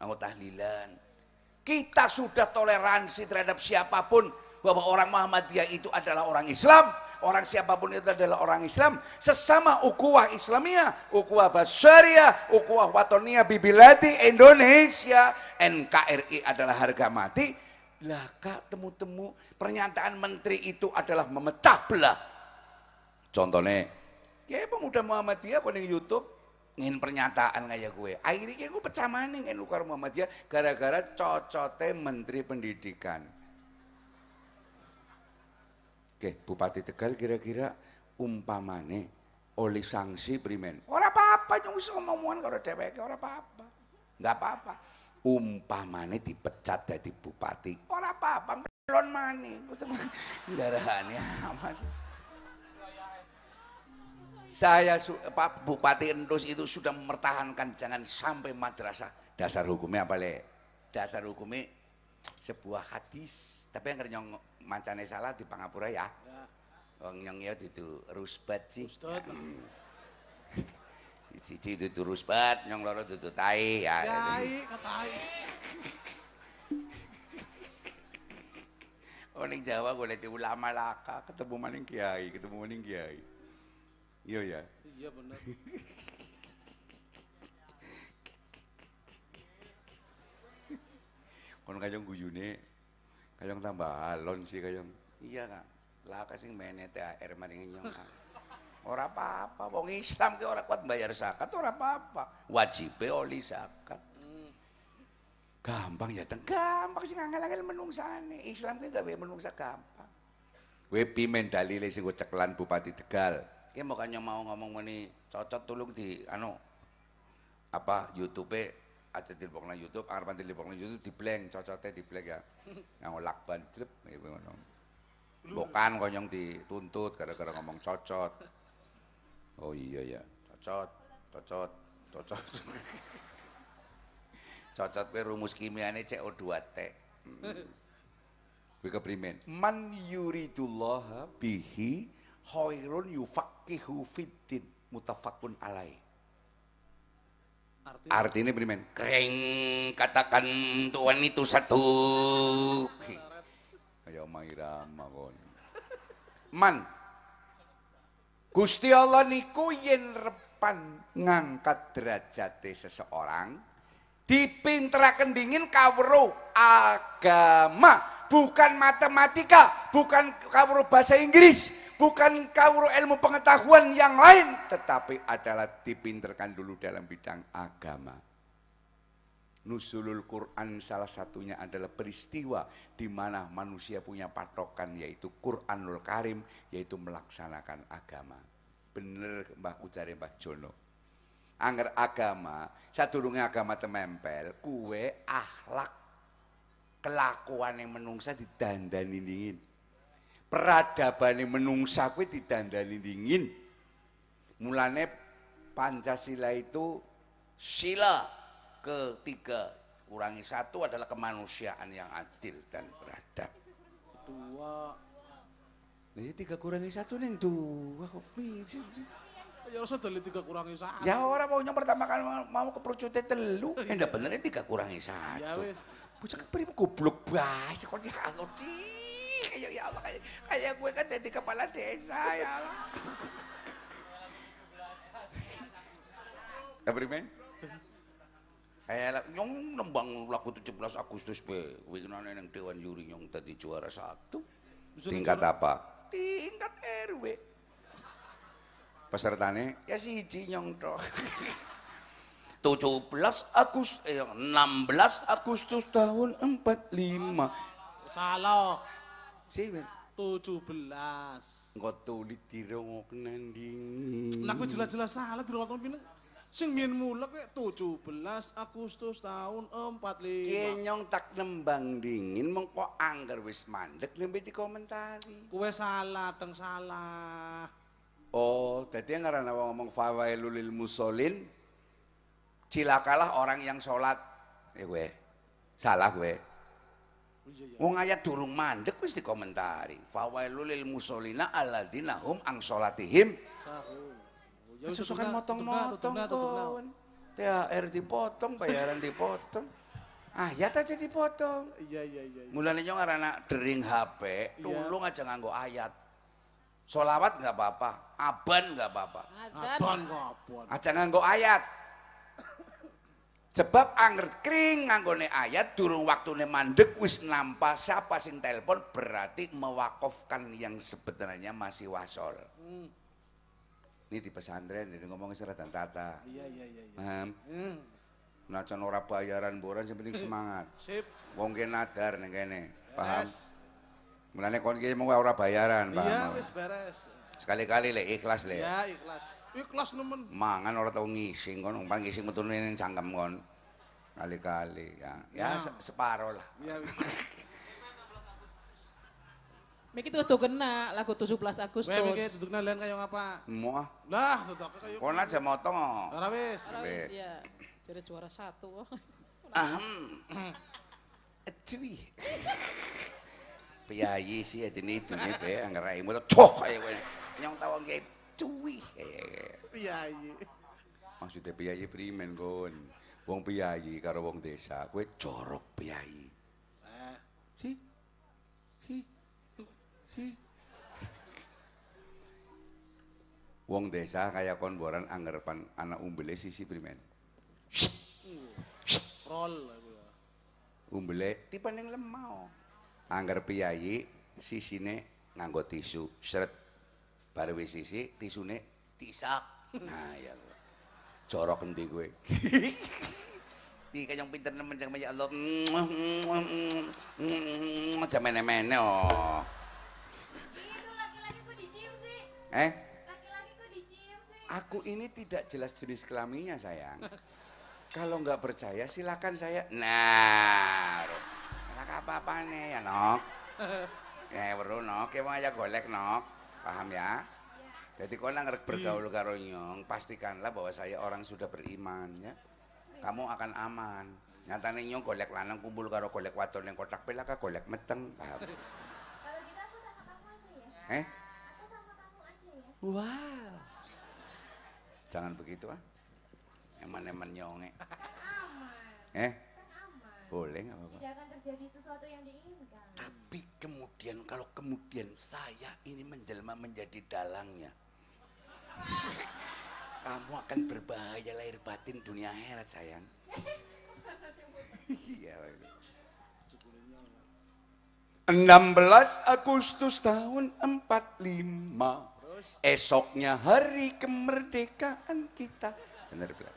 nganggo tahlilan. Kita sudah toleransi terhadap siapa pun bahwa orang Muhammadiyah itu adalah orang Islam. Orang siapa pun itu adalah orang Islam. Sesama ukuah Islamiyah ukuah Basyariah ukuah Watonia Bibilati Indonesia NKRI adalah harga mati lah kak temu-temu pernyataan menteri itu adalah memecah belah contohnya ya pemuda Muhammadiyah di YouTube ngin pernyataan kayak gue akhirnya gue pecah maning NU karo Muhammadiyah gara-gara cocote menteri pendidikan Oke, Bupati Tegal kira-kira umpamane oleh sanksi primen. Ora apa-apa apa-apa nyong wis omongan karo dheweke ora apa-apa. Enggak apa-apa. Umpamane dipecat dadi bupati, ora apa-apa, melon maneh. Ndarahane apa sih? Saya Pak Bupati Endus itu sudah mempertahankan jangan sampai madrasah. Dasar hukumnya apa le? Dasar hukumnya sebuah hadis. Tapi yang nyong mancane salah di Pangapura ya. Wong nyong ya itu rusbat sih. Ustaz. Siji itu rusbat, nyong loro itu tai ya. Kiai katai. Oh ning Jawa gue lihat ulama laka, ketemu maning kiai, ketemu maning kiai. Iya ya. Iya bener. Kon kayong guyune, kayong tambah alon sih kayong. Iya kak, laka sing menet THR maring nyong. Kak. Ora apa-apa, wong Islam ki ora kuat bayar zakat, ora apa-apa. Wajibe oli zakat. Gampang ya, Deng. Gampang sih ngangel-ngangel menungsane. Islam ki gawe menungsa gampang. Kowe pimen dalile sing gue ceklan Bupati Tegal. Ki makanya mau ngomong meni cocot tulung di anu apa YouTube aja dilebokna YouTube, arepan dilebokna YouTube di blank, cocote di blank ya. Nganggo lakban jrep ngono. Bukan konyong dituntut gara-gara ngomong cocot. Oh iya ya, cocot, cocot, cocot. cocot kowe rumus kimiane CO2T. Hmm. Kowe keprimen? Man yuridullah bihi khairun yufaqihu fiddin mutafakun alaih. Artinya Artinya primen? Kering katakan tuan itu satu. Kayak Omah Irama kon. Man. Gusti Allah niku yen repan ngangkat derajate seseorang dipinteraken dingin kawruh agama bukan matematika bukan kawruh bahasa Inggris bukan kawruh ilmu pengetahuan yang lain tetapi adalah dipinterkan dulu dalam bidang agama Nuzulul Quran salah satunya adalah peristiwa di mana manusia punya patokan yaitu Quranul Karim yaitu melaksanakan agama. Bener Mbah ucare Mbah Jono. Angger agama, sadurunge agama temempel, kuwe akhlak kelakuan yang menungsa didandani dingin. Peradaban yang menungsa kuwe didandani dingin. Mulane Pancasila itu sila ketiga kurangi satu adalah kemanusiaan yang adil dan beradab. dua. Nah, tiga kurangi satu neng dua kok bisa. Ya harusnya dari tiga kurangi satu. Ya orang mau yang pertama kali mau, ke perucute telu, ya enggak bener tiga kurangi satu. Ya wis. Bocah keprimu goblok bae kok ya Allah di. Kayak ya Allah kayak kayak gue kan jadi kepala desa ya Allah. Men? Lah, nyong nembang lagu 17 Agustus be, winginane nang Dewan Juri nyong tadi juara satu. Tingkat apa? Tingkat RW. Pesertane ya siji nyong tok. 17 Agustus eh 16 Agustus tahun 45. Salah. Men. 17. Engko tulit dirongoknen dingin. Nah, aku jelas-jelas salah di ruang pineng. Sing mien mulek kayak 17 Agustus tahun 45. Kenyong tak nembang dingin mengko angger wis mandek nembe dikomentari. Kue salah, teng salah. Oh, dadi ngarana wong ngomong fawailul lil musallin. Cilakalah orang yang sholat. Eh gue. Salah gue. Iya, iya. Wong ayat durung mandek wis dikomentari. Fawailul lil musallina alladzina hum ang sholatihim. Sahur. Ya wis, Susukan motong-motong kon. THR dipotong, bayaran dipotong. Ayat aja dipotong. Iya, iya, iya. iya. Mulane nyong arana dering HP, Iya. tulung aja nganggo ayat. Solawat nggak apa-apa, aban nggak apa-apa. Adon kapan? Aja nganggo ayat. Sebab angger kring nganggone ayat durung waktune mandek wis nampa siapa sing telepon berarti mewakofkan yang sebenarnya masih wasol. Hmm. Ini di pesantren ini ngomongin serat dan tata. Iya, iya, iya. iya. Paham? Hmm. Nacan ora bayaran boran yang penting semangat. Sip. Wong ki nadar ning kene. Paham? Beres. Mulane kon ki mau ora bayaran, Iya, paham? wis beres. Sekali-kali le ikhlas le. Ya, ikhlas. Ikhlas nemen. Mangan ora tau ngising kon, paling ngising metune ning cangkem kon. Kali-kali ya. Ya Ya. separo lah. Iya. Miki tuh tuh kena lagu 17 Agustus. Wae mikir duduk nalian kayak ngapa? Mau ah. Lah, duduk kayak. Kon aja motong. oh. Ora wis. Ora wis ya. Jadi juara satu. Ahem. Cuy. Piyayi sih ini dunia be anggar raimu tuh cok kayak kowe. Nyong tawang kayak cuy. Iya, iya. Maksudnya piyayi primen kon. Wong piyayi karo wong desa, kowe jorok piyayi. Eh, Si. Si. Si. Wong desa kaya kon boran anggapan anak umbele sisi primen. roll aku ya. Umbele tipe ning lemau. Angger piyayi sisine nganggo tisu, sret. Baru wis sisi tisune tisak. Nah ya. Jorok endi kowe? Di kayong pinter nemen jang ya Allah. Macam mene-mene oh. Eh, aku ini tidak jelas jenis kelaminnya sayang. Kalau nggak percaya silakan saya. Nah, enak apa-apa nih ya nok. Ya perlu nok, ya mau aja golek nok. Paham ya? Jadi kau ngerek bergaul karo nyong, pastikanlah bahwa saya orang sudah beriman ya. Kamu akan aman. Nyatane nyong golek lanang kumpul karo golek wadon yang kotak pelaka golek meteng, paham? Kalau gitu aku sama kamu aja ya. Eh? Aku sama kamu aja ya. Wow. Jangan begitu ah. Eman-eman nyonge. Kan aman. Eh, Kan aman. boleh nggak apa-apa. Tidak akan terjadi sesuatu yang diinginkan. Tapi kemudian kalau kemudian saya ini menjelma menjadi dalangnya. Kamu akan berbahaya lahir batin dunia akhirat sayang. Iya. 16 Agustus tahun 45 Esoknya hari kemerdekaan kita Bener Ble?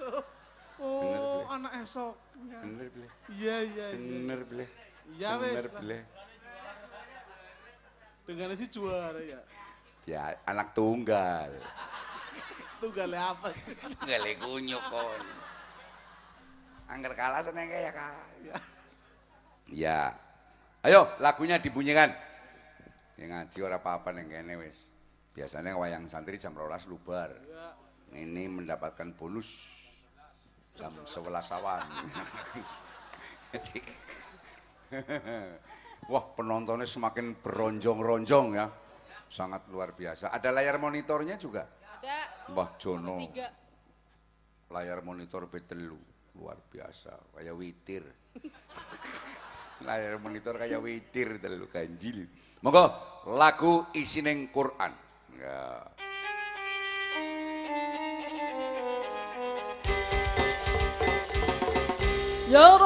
Oh, anak esoknya. Bener Ble? Iya, iya, iya. Bener Ble? Ya, wes Bener. Ble? Dengan si juara ya. Ya anak tunggal Tunggalnya apa sih? Gale kunyuk kon. Angger kalah seneng kayak kaya. Ya. Ayo lagunya dibunyikan. Ya ngaji ora apa-apa neng kene wis. Biasanya wayang santri jam 12 lubar. Ini mendapatkan bonus jam 11 awan. Wah, penontonnya semakin beronjong-ronjong ya. Sangat luar biasa. Ada layar monitornya juga. Ada Wah, Jono. layar monitor betelu luar biasa kayak witir layar monitor kayak witir telu ganjil monggo lagu isining Quran ya. يا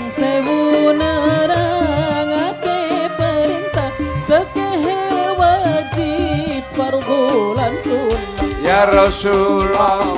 kang sewu nerangake perintah sekehe wajib fardhu lan sunnah. Ya Rasulullah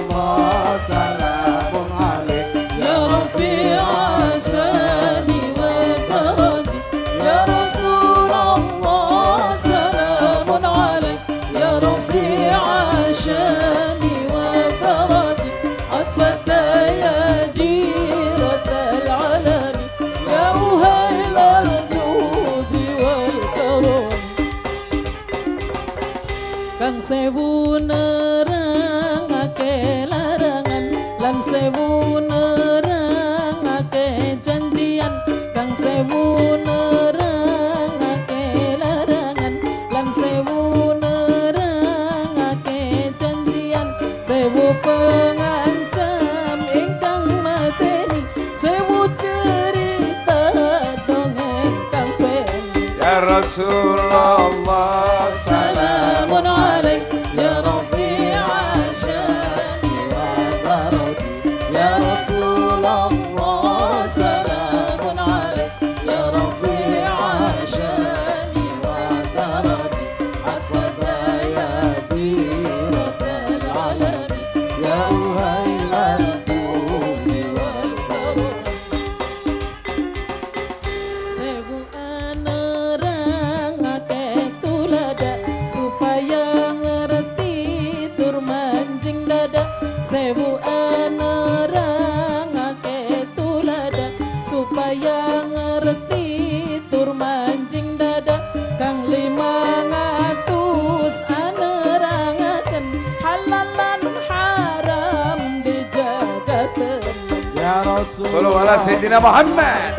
ala Sayyidina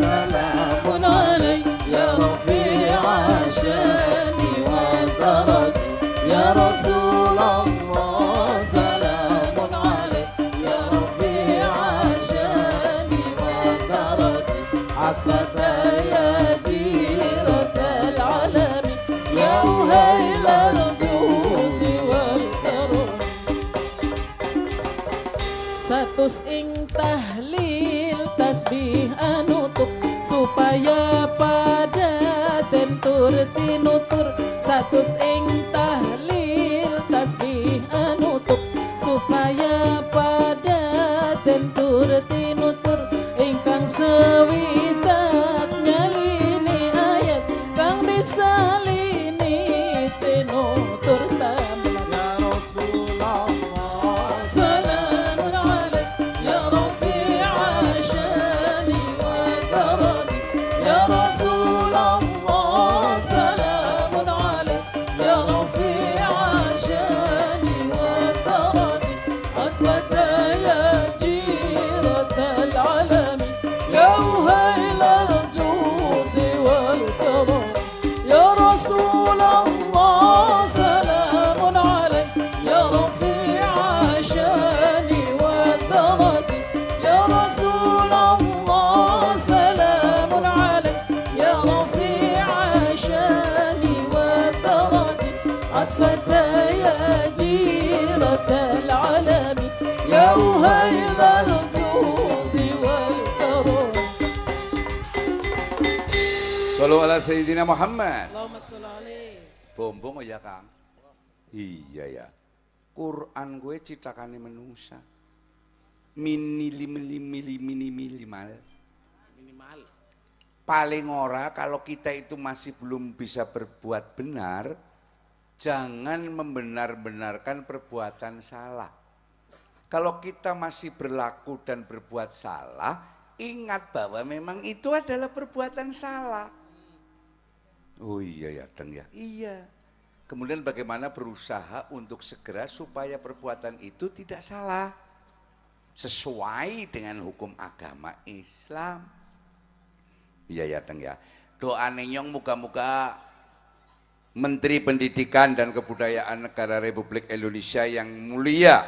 supaya Sayyidina Muhammad. Allahumma sholli alaihi. Bombong ya, Kang. Iya ya. Quran gue citakane manusia Minili mili mili mini minimal. Minimal. Paling ora kalau kita itu masih belum bisa berbuat benar, jangan membenar-benarkan perbuatan salah. Kalau kita masih berlaku dan berbuat salah, ingat bahwa memang itu adalah perbuatan salah. Oh iya ya, Deng ya. Iya. Kemudian bagaimana berusaha untuk segera supaya perbuatan itu tidak salah. Sesuai dengan hukum agama Islam. Iya ya, Deng ya. Doa nenyong muka-muka Menteri Pendidikan dan Kebudayaan Negara Republik Indonesia yang mulia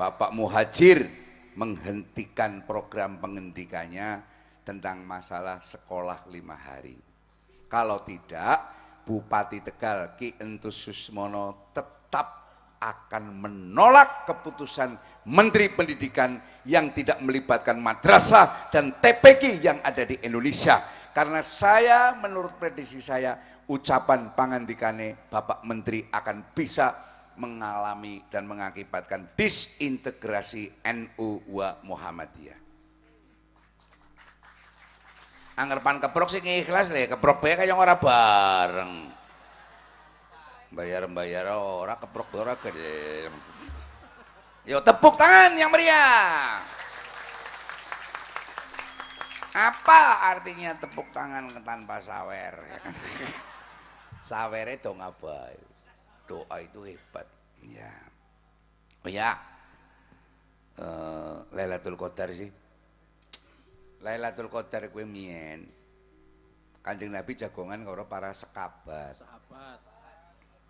Bapak Muhajir menghentikan program pengendikannya tentang masalah sekolah lima hari. Kalau tidak, Bupati Tegal Ki Entus Susmono tetap akan menolak keputusan Menteri Pendidikan yang tidak melibatkan madrasah dan TPQ yang ada di Indonesia. Karena saya menurut prediksi saya ucapan pangandikane Bapak Menteri akan bisa mengalami dan mengakibatkan disintegrasi NU wa Muhammadiyah. Angger pan keprok sing ikhlas le, keprok bae kaya ora bareng. Bayar-bayar ora keprok ora gelem. Yo tepuk tangan yang meriah. Apa artinya tepuk tangan tanpa sawer? ya kan? Sawere dong apa? Doa itu hebat. Ya. Oh ya. Eh, Lailatul Qadar sih. Lailatul Qadar kuwi mien. Kanjeng Nabi jagongan karo para sekabat. sahabat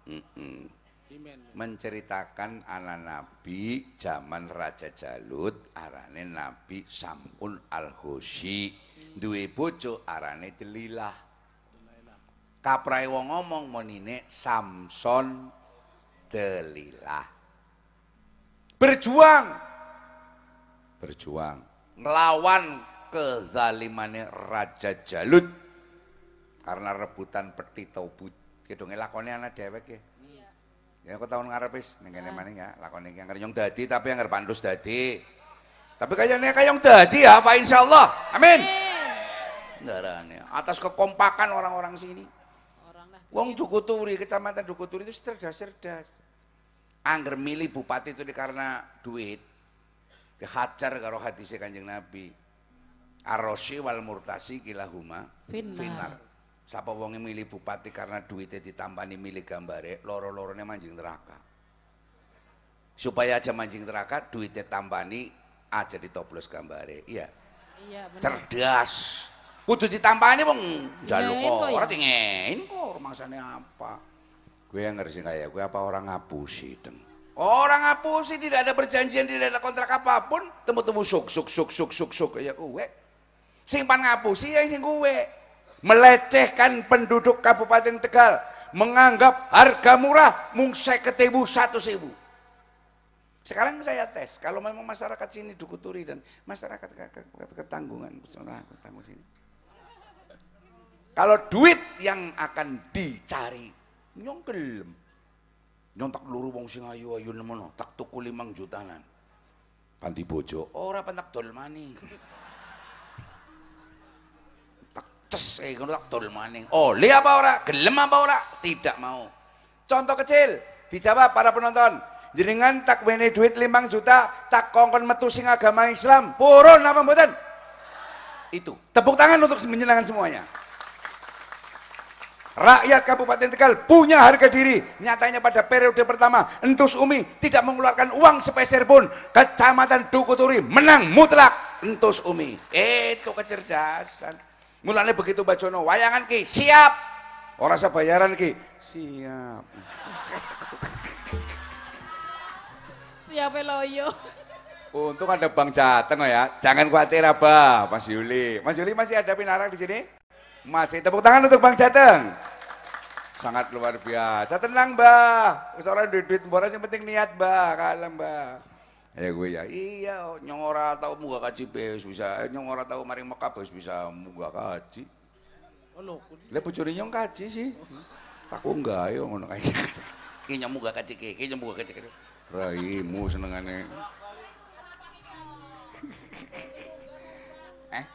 Mm-mm. Pimen. menceritakan anak Nabi zaman Raja Jalut arane Nabi Samun Al-Husi duwe bojo arane Delilah kaprae wong ngomong monine Samson Delilah berjuang berjuang ngelawan kezalimane Raja Jalut karena rebutan peti taubut kedonge lakone anak dhewek ya Ya aku tahun ngarep wis ning kene maning ya, lakone iki anggere nyong dadi tapi anggere pandus dadi. Tapi kayaknya kayong dadi ya Pak insyaallah. Amin. Darane atas kekompakan orang-orang sini. Orang. Wong Dukuturi, kecamatan Dukuturi itu cerdas-cerdas. Angger milih bupati itu karena duit. Dihajar karo hadisnya Kanjeng Nabi. Arrosi wal murtasi kilahuma Finnar. Sapa wong yang milih bupati karena duitnya ditambani milih gambare, loro-lorone manjing neraka. Supaya aja manjing neraka, duitnya tambani aja ditoplos gambare. Iya, Iya benar. cerdas. Kudu ditambani wong jaluk Dingein kok ya? ora dingein kok maksane apa. Gue yang ngerti kayak gue apa orang ngapusi deng. Orang ngapusi tidak ada perjanjian, tidak ada kontrak apa pun, temu-temu suk suk suk suk suk suk ya gue. Sing pan ngapusi ya sing gue. Melecehkan penduduk Kabupaten Tegal, menganggap harga murah mung seketebu satu sewu. Sekarang saya tes, kalau memang masyarakat sini Dukuturi dan masyarakat ke- ke- ke- ketanggungan, ketanggungan sini. Kalau duit yang akan dicari, nyong gelem. Nyong tak luru wong sing ayu-ayu nemono, tak tuku limang jutanan. Panti bojo, ora pentak dol maning. Tak ces kayak ngono tak dol maning. Oleh apa ora? Gelem apa ora? Tidak mau. Contoh kecil, dijawab para penonton. Jenengan tak wene duit limang juta, tak kongkon metu sing agama Islam. Purun apa mboten? Itu. Tepuk tangan untuk menyenangkan semuanya. Rakyat Kabupaten Tegal punya harga diri. Nyatanya pada periode pertama, Entus Umi tidak mengeluarkan uang sepeser pun. Kecamatan Dukuturi menang mutlak Entus Umi. Itu kecerdasan. Mulanya begitu Bacono, wayangan ki siap. Orang bayaran ki siap. Siapa loyo? Untung ada Bang Jateng ya. Jangan khawatir Abah, Mas Yuli. Mas Yuli masih ada pinarak di sini? Masih. Tepuk tangan untuk Bang Jateng. Sangat luar biasa. Tenang, Mbah. Wis ora duit duit boros yang penting niat, Mbah. Kalem, Mbah. Ya gue ya, iya, nyong ora tau munggah kaji wis bisa, eh, nyong ora tau maring Mekah wis bisa munggah kaji. Oh lho. Lah bojone nyong kaji sih. Tak enggak yo ngono kae. Ki nyong munggah kaji ki, ki nyong munggah kaji ki. Raimu senengane. eh?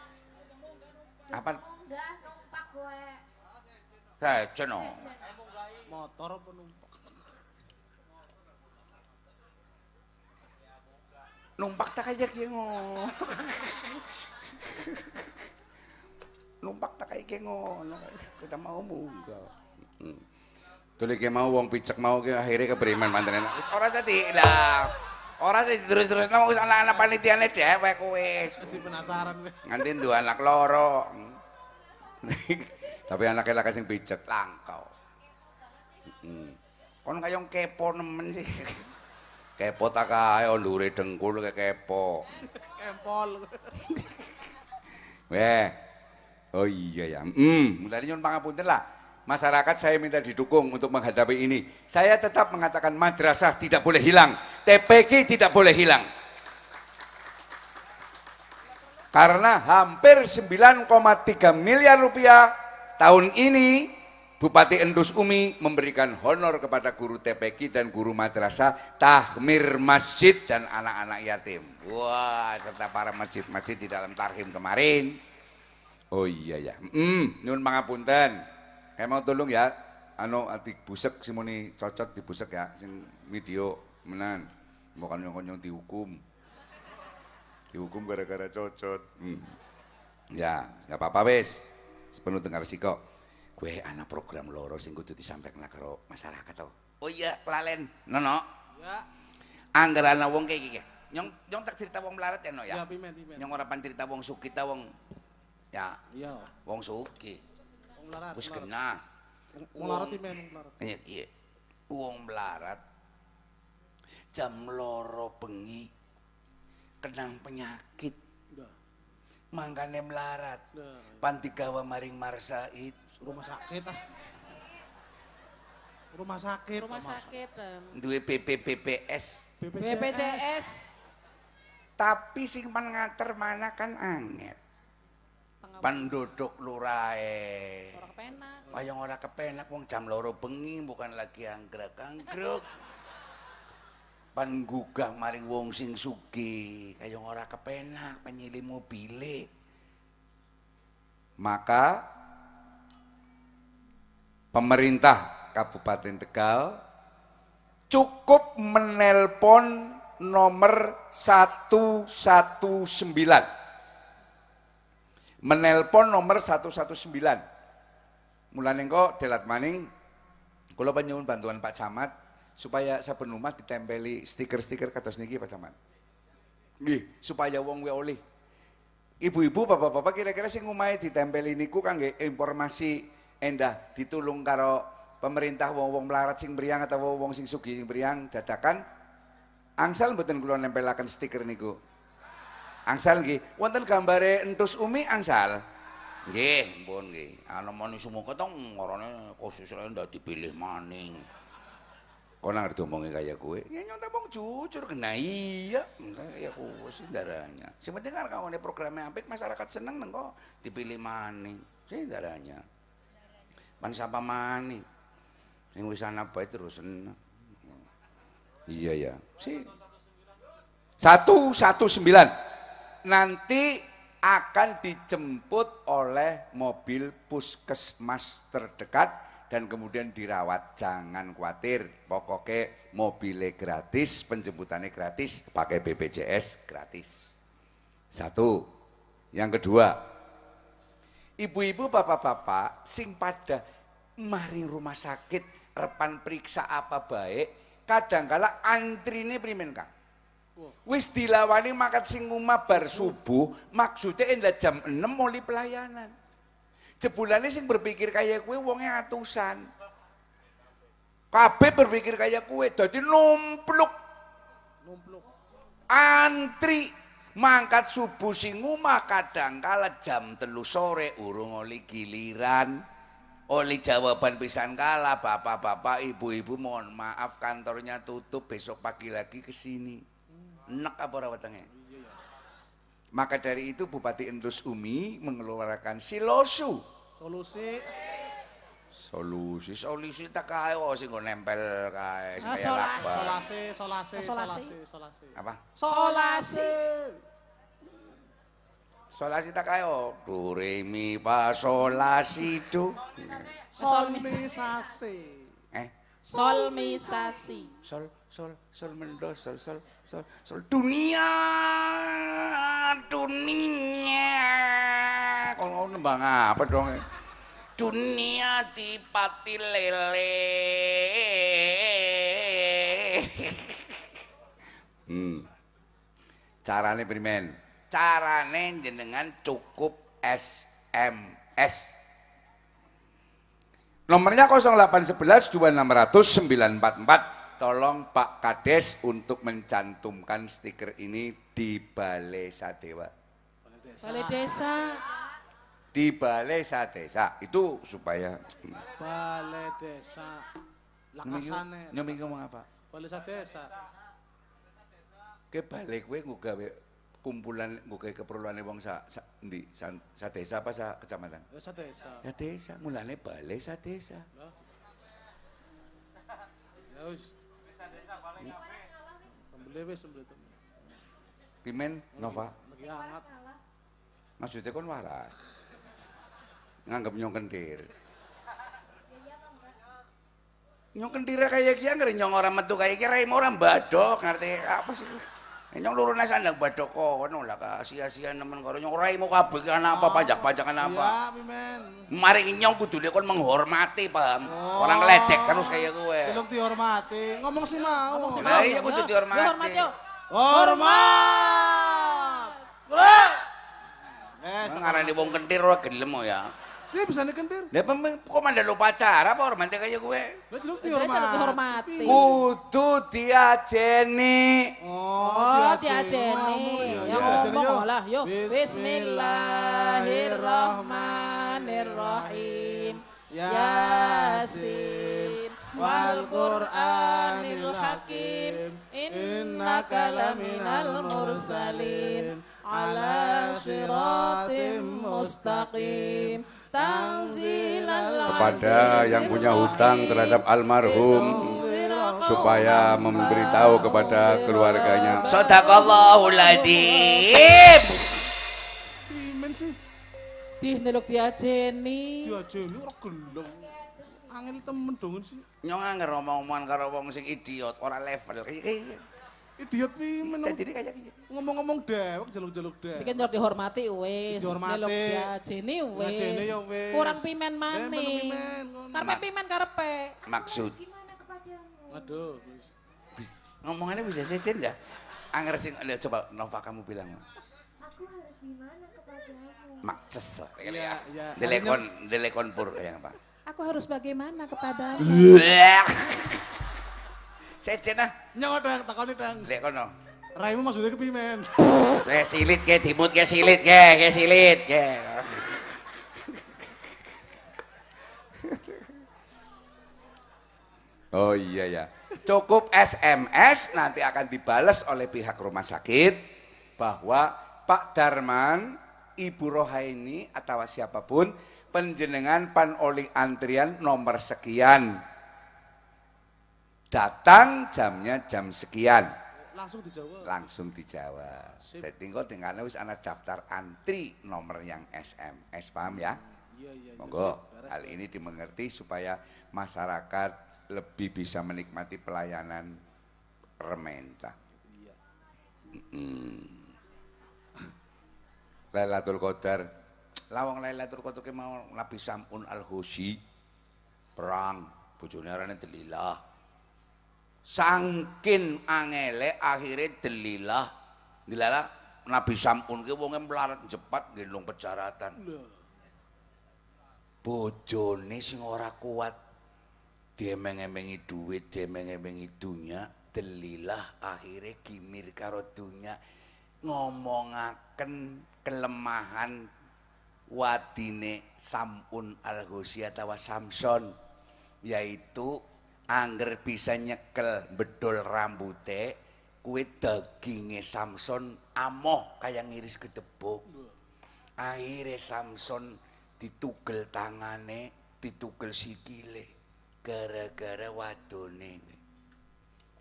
Apa? Munggah numpak gue. Saja no. Motor apa numpak tak aja kengo numpak tak aja kengo kita mau munggo tuli kengo mau wong picek mau kengo akhirnya ke beriman mantan enak. Orang tadi lah. Orang sih terus terus nang usah anak anak panitia nih deh masih penasaran Nganti dua anak loro. Mm. Tapi anak kita sing picek langkau kon kayak kepo nemen sih. kepo tak kae ndure dengkul kayak kepo. Kempol. Weh. Oh iya ya. Hmm, mulai nyun pangapunten lah. Masyarakat saya minta didukung untuk menghadapi ini. Saya tetap mengatakan madrasah tidak boleh hilang. TPK tidak boleh hilang. Karena hampir 9,3 miliar rupiah tahun ini Bupati Endus Umi memberikan honor kepada guru TPK dan guru madrasah, tahmir masjid dan anak-anak yatim. Wah, serta para masjid-masjid di dalam tarhim kemarin. Oh iya ya. Hmm, nyun pangapunten. Kayak mau tolong ya, anu ati busek simoni cocot di busek ya, sing video menan. Mau konyong-konyong dihukum. Dihukum gara-gara cocot. Hmm. Ya, nggak apa-apa wes. Sepenuh dengar resiko. Gue anak program loro sing kudu disampaikan karo masyarakat tau. Oh iya, kelalen. Nono. Ya, Angger ana wong kayak gini. Nyong nyong tak cerita wong melarat ya no ya ya. pimen pimen. Nyong ora pan cerita wong suki ta wong ya Iya. wong suki. Wong larat. Wis larat. kena. Wong larat pimen wong larat. Iya, iya. wong melarat jam loro bengi kenang penyakit mangkane melarat dah. pan digawa maring marsaid Rumah sakit ah. Rumah sakit. Rumah sakit duwe BPBPS BPJS. BPJS. tapi sing pan ngater mana kan Tengah penduduk lurae orang kepenak. Wayang ora kepenak wong jam loro bengi bukan lagi anggrek-anggrek. Pan gugah maring wong sing sugih, kaya ora kepenak penyili mobile. Maka pemerintah Kabupaten Tegal cukup menelpon nomor 119 menelpon nomor 119 mulane kok delat maning kula penyuwun bantuan Pak Camat supaya saben omah ditempeli stiker-stiker kados niki Pak Camat nggih supaya wong we oleh ibu-ibu bapak-bapak kira-kira sing omahe ditempeli niku kangge informasi endah ditulung karo pemerintah wong-wong melarat sing mriyang atau wong sing sugih sing mriyang dadakan angsal mboten kula nempelaken stiker niku Angsal nggih, wonten gambare entus umi angsal. Nggih, mpun nggih. Ana mani sumangga tong ngarane khusus ndak dipilih maning. Kok nang diomongi kaya kowe? Ya nyontek wong jujur kena iya. Ya kowe sih darahnya. Sing penting kan kawane programnya apik masyarakat seneng neng kok dipilih maning. Sing darahnya. Pan sapa maning. Sing wis ana bae terus seneng. Iya ya. Si satu satu sembilan nanti akan dijemput oleh mobil puskesmas terdekat dan kemudian dirawat jangan khawatir. Pokoknya mobilnya gratis penjemputannya gratis pakai BPJS gratis. Satu. Yang kedua ibu-ibu bapak-bapak sing pada maring rumah sakit repan periksa apa baik kadangkala antrine primen kang? Wis dilawani makat sing bar subuh, maksudnya endah jam 6 mulai pelayanan. Jebulane sing berpikir kayak kue wonge atusan. Kabeh berpikir kayak kue, dadi numpluk Numpluk. antri mangkat subuh sing omah kadang kala jam telu sore urung oli giliran oli jawaban pisan kala bapak-bapak ibu-ibu mohon maaf kantornya tutup besok pagi lagi ke sini enak apa wetenge maka dari itu Bupati Endus Umi mengeluarkan silosu Solusi solusi solusi tak kae oh sing nempel kae sing Ah, kaya solas. lakban. solase, solase, Solasi. solase, solase. apa Solasi. solasi tak kae oh do re mi fa sol la si do Solmisasi. eh Solmisasi. sol sol sol mendo sol sol sol sol. Dunia dunia. Kalau nembang apa dong? Dunia dipati lele. Hmm. carane primen? Carane jenengan cukup SMS Nomornya 0811 2600 944. Tolong Pak Kades untuk mencantumkan stiker ini di Balai Sadewa. Balai desa. Di Balai Sadesa. Itu supaya Balai desa. Lakasane. Nyomi ngomong apa? Balai desa. Ke balai kowe nggo gawe kumpulan nggo gawe keperluane wong sa, sa ndi? Sa, sa desa apa sa kecamatan? Desa desa. Ya desa, mulane Balai. Ya. Pembeli wis pembeli itu. Pimen Nova. Lagi hangat. Maksudnya kon waras. Nganggep nyong kendir. Nyong kendir kayak kia ngeri nyong orang metu kayak kia rai orang badok ngerti apa sih? Nyong luruh nasa nang badok kono lah ka sia-sia nemen karo nyong ora imu kabeh kan apa oh, pajak-pajak kan apa. Iya, Mari nyong kudu lek kon menghormati paham. Oh. Orang ngeledek terus kaya kowe. Tolong dihormati. Ngomong sing mau. Ngomong sing mau. Iya kudu dihormati. Hormat. Hormat. Wes ngarani wong kentir ora gelem oh, ya. Dia bisa nih kentir. Lah pem- kok mandel upacara apa romantis kayak gue? Jaluk dihormati. Kudu diajeni. Oh, diajeni. diajeni. Ngomong, Ya ngomong yo. lah, yuk. Bismillahirrahmanirrahim. Yasin wal Qur'anil Hakim innaka laminal mursalin ala siratim mustaqim Kepada yang punya hutang terhadap almarhum supaya memberitahu kepada keluarganya. Sadaqallahul adzim. Dih neluk diajeni. Diajeni ora gelem. Angel temen dongen sih. Nyong anger ngomong-ngomongan karo wong sing idiot, ora level. Idiot pimen. Dadi kayak gitu. Ngomong-ngomong dewek jaluk-jaluk dewek. Bikin neluk dihormati wis. Dihormati. Diajeni wis. Diajeni ya wis. Kurang pimen Eh, maneh. melu pimen, kon. Karepe pimen karepe. Maksud Gimana kepadamu? Aduh. ngomongannya bisa sejen ya? Anger sing Lihat, coba Nova kamu bilang. Aku harus gimana kepadamu? Makces. Iya, iya. Delekon, delekon pur kayak apa? Aku harus bagaimana kepadamu? Sejen ah. Nyong dang takoni dang. Delekon no. Raimu maksudnya ke pimen. Kayak silit ke, dimut ke silit ke, kayak silit ke. Oh iya ya. Cukup SMS nanti akan dibales oleh pihak rumah sakit bahwa Pak Darman, Ibu Rohaini atau siapa pun penjenengan pan oli antrian nomor sekian. Datang jamnya jam sekian. Langsung dijawab. Langsung dijawab. Jadi kok dengan wis ana daftar antri nomor yang SMS, paham ya? Iya, iya. iya. Monggo, hal ini dimengerti supaya masyarakat lebih bisa menikmati pelayanan rementah. Iya. Mm. Lailatul Qadar. Lawang Lailatul Qadar ki mau Nabi Samun Al-Husi perang bojone arane Delilah. Sangkin angele akhirnya Delilah. Delilah Nabi Samun ki wonge melarat cepat gendong pejaratan. Lah, bojone sing ora kuat diemeng-emengi duit, diemeng-emengi dunya, delilah akhirnya gimir karo dunya ngomongaken kelemahan wadine Samun al atau Samson yaitu angger bisa nyekel bedol rambute kue daginge Samson amoh kayak ngiris gedebuk. Akhirnya Samson ditugel tangane ditugel sikile gara-gara wadone.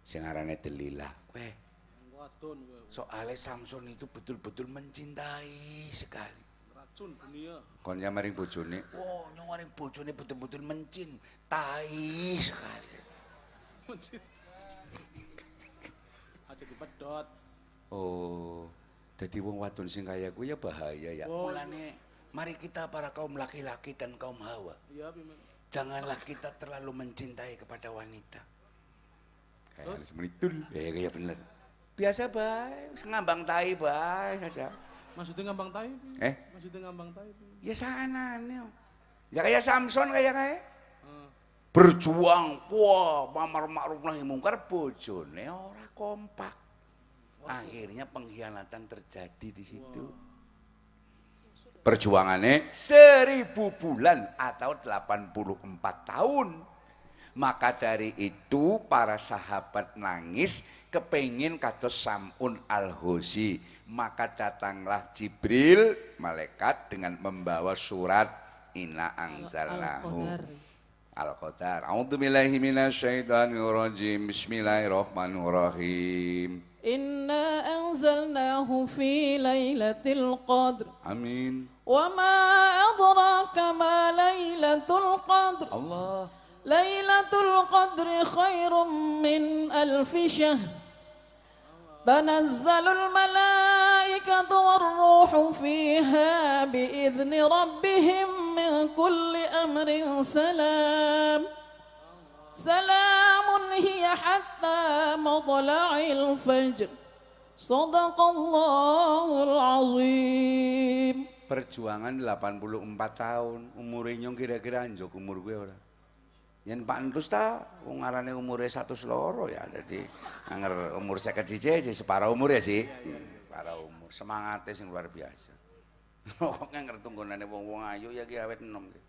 Sing arane Delilah. Weh soalnya Samson itu betul-betul mencintai sekali. Racun dunia. konnya maring bojone? Wow nyong maring bojone betul-betul mencintai sekali Mencit. Aja dipedot. oh jadi wong wadon sing kaya gue ya bahaya ya Oh. mulane mari kita para kaum laki-laki dan kaum hawa Iya, pimen. Janganlah kita terlalu mencintai kepada wanita. Kayak menitul. Ya kayak bener. Biasa baik, ngambang tai baik saja. Maksudnya ngambang tai? Eh? Maksudnya ngambang tai? Ya sana nih. Ya kayak Samson kayak kayak. Berjuang, wah, mamar ma'ruf nahi mungkar bojone ora kompak. Akhirnya pengkhianatan terjadi di situ. Perjuangannya seribu bulan atau 84 tahun. Maka dari itu para sahabat nangis kepingin kados Samun al-Husi. Maka datanglah Jibril, malaikat dengan membawa surat Inna angzalnahu. Al-Qadar. Al-Qadar. A'udzu billahi minasyaitonir rajim. Bismillahirrahmanirrahim. Inna anzalnahu fi lailatul qadr. Amin. وما أدراك ما ليلة القدر Allah. ليلة القدر خير من ألف شهر تنزل الملائكة والروح فيها بإذن ربهم من كل أمر سلام سلام هي حتى مطلع الفجر صدق الله العظيم perjuangan 84 tahun umurnya nyong kira-kira anjok umur gue ora yen Pak Entus ta wong ngarane umure 100 loro ya dadi anger umur 50 siji separuh umur ya sih separuh umur semangatnya sing luar biasa kok anger tunggonane wong-wong ayu ya ki awet enom ki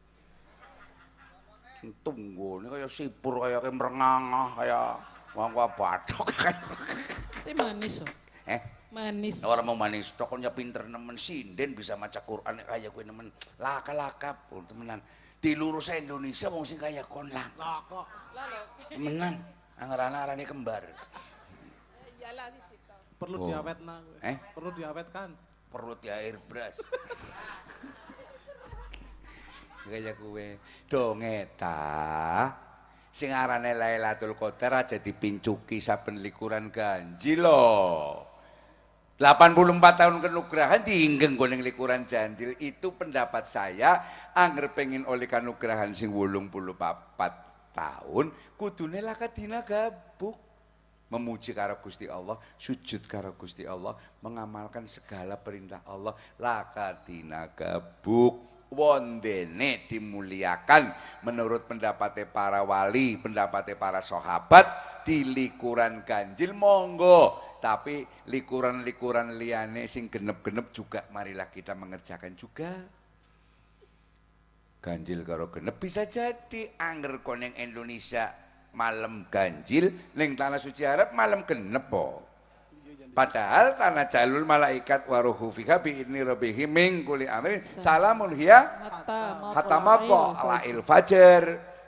tunggone kaya sipur kaya merengangah kaya wong bathok Tapi manis oh. eh Manis. Orang mau manis, tokonya pinter nemen sinden bisa maca Quran kayak gue nemen laka-laka pun temenan. Di lurus Indonesia mau sing kayak kon lah. Laka. Temenan, angarana arane kembar. Perlu Oh. diawetna. kowe. Eh? Perlu diawetkan. Perlu di air beras. kayak gue dongeta sing arane Lailatul Qadar aja dipincuki saben likuran ganjil loh 84 tahun kenugrahan diinggeng goning likuran janjil itu pendapat saya angger pengen oleh kanugrahan sing 84 tahun kudune laka dina gabuk memuji karo Gusti Allah sujud karo Gusti Allah mengamalkan segala perintah Allah. Laka dina gabuk wondene dimuliakan. Menurut pendapatnya para wali pendapatnya para sahabat di likuran ganjil monggo. Tapi likuran-likuran liane sing genep-genep juga marilah kita mengerjakan juga. Ganjil karo genep bisa jadi angger koneng Indonesia malam ganjil ning tanah suci Arab malam genep po. Padahal tanah jalul malaikat waruhu fiha bi idni rabbihim min kulli amrin. Salamun hiya Hatta hatta maqo lail fajar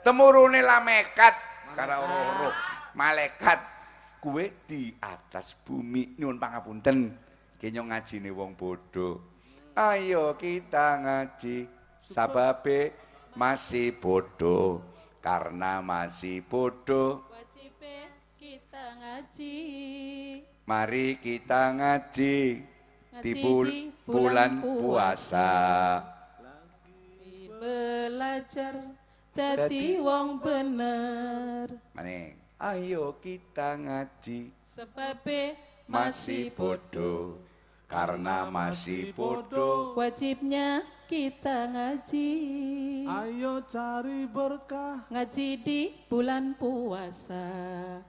temurune lamekat karo roh malaikat. Kuwe di atas bumi nyuwun pangapunten. Kenya ngajine wong bodoh ayo kita ngaji. Sababe masih bodoh karena masih bodoh. Wajib kita ngaji. mari kita ngaji. Di Ngaji bul- di bulan bulan puasa. Belajar dadi wong bener. maning. Ayo kita ngaji. Sebabe masih bodoh. Karena masih bodoh. Wajibnya kita ngaji. Ayo cari berkah. Ngaji di bulan puasa.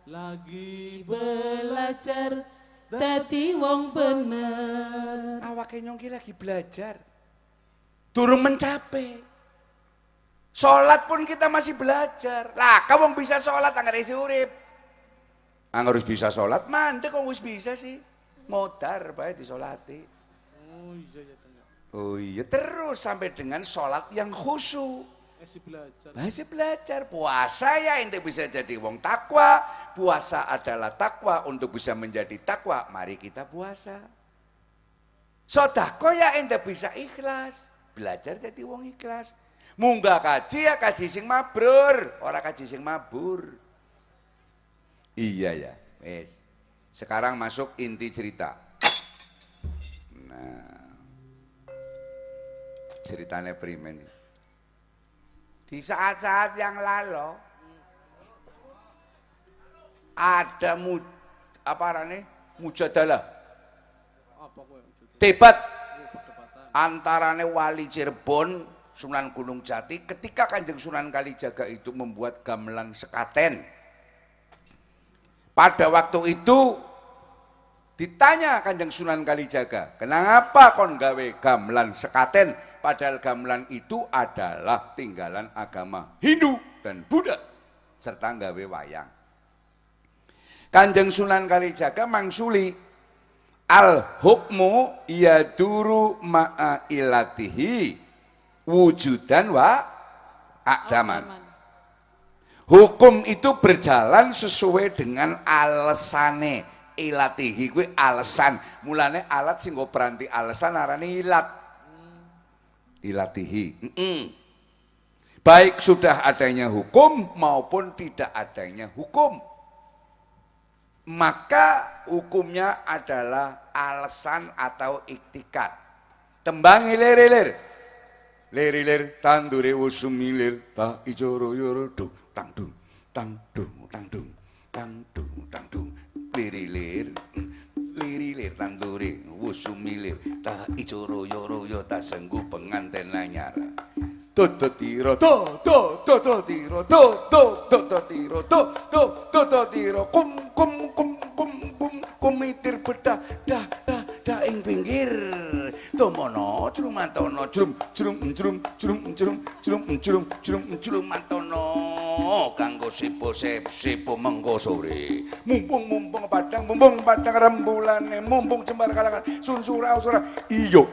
lagi Belajar. Dadi wong bener. awake nyongki lagi belajar. Durung mencapai. Sholat pun kita masih belajar. Lah kamu bisa sholat anggar isi urip. Anggar harus bisa sholat. Mandek kok wis bisa sih? Modar bae disolati. Oh iya ya tengah. Oh iya terus sampai dengan sholat yang khusyuk. Si belajar. masih belajar. Puasa ya ente bisa jadi wong takwa. Puasa adalah takwa. Untuk bisa menjadi takwa mari kita puasa. Sodako ya ente bisa ikhlas. Belajar jadi wong ikhlas. Munggah kaji ya kaji sing mabrur. Orang kaji sing mabur. Iya ya wes. Sekarang masuk inti cerita. Nah ceritanya primen di saat-saat yang lalu ada mu, apa arane mujadalah Apa kowe maksudnya? debat perdebatan. antarane wali Cirebon Sunan Gunung Jati ketika Kanjeng Sunan Kalijaga itu membuat gamelan sekaten pada waktu itu ditanya Kanjeng Sunan Kalijaga kenapa kon gawe gamelan sekaten padahal gamelan itu adalah tinggalan agama Hindu dan Buddha serta gawe wayang Kanjeng Sunan Kalijaga mangsuli al hukmu yaduru ma'a ilatihi wujudan wa akdaman. Hukum itu berjalan sesuai dengan alesane ilatihi kuwi alasan. Mulane alat sing nggo beranti alasan arane ilat. Ilatihi. Mm-mm. Baik sudah adanya hukum maupun tidak adanya hukum maka hukumnya adalah alasan atau iktikat. Tembang hilir-hilir. Lir-lir tandure usumilir ta ijoro yoro dung tang dung tang dung tang dung tang dung tang lirilir lirilir tanduri wusu milir. Ta ijo royo royo ta senggu penganten anyar Toto tiro, to, to, to, to tiro, to, to, to, to tiro, to, to, to, to tiro, kum, kum, kum, kum, kum, kumitir bedah, dah, dah, dah ing pinggir. Tomono, jrum jrum, jrum, jrum, jrum, jrum, jrum, jrum, jrum, jrum. Kanggo sipo sep, sipo mengko sore. Mumpung, mumpung padang, mumpung padang rembulane, mumpung jembar kalangan, sun surau surau. Iyo.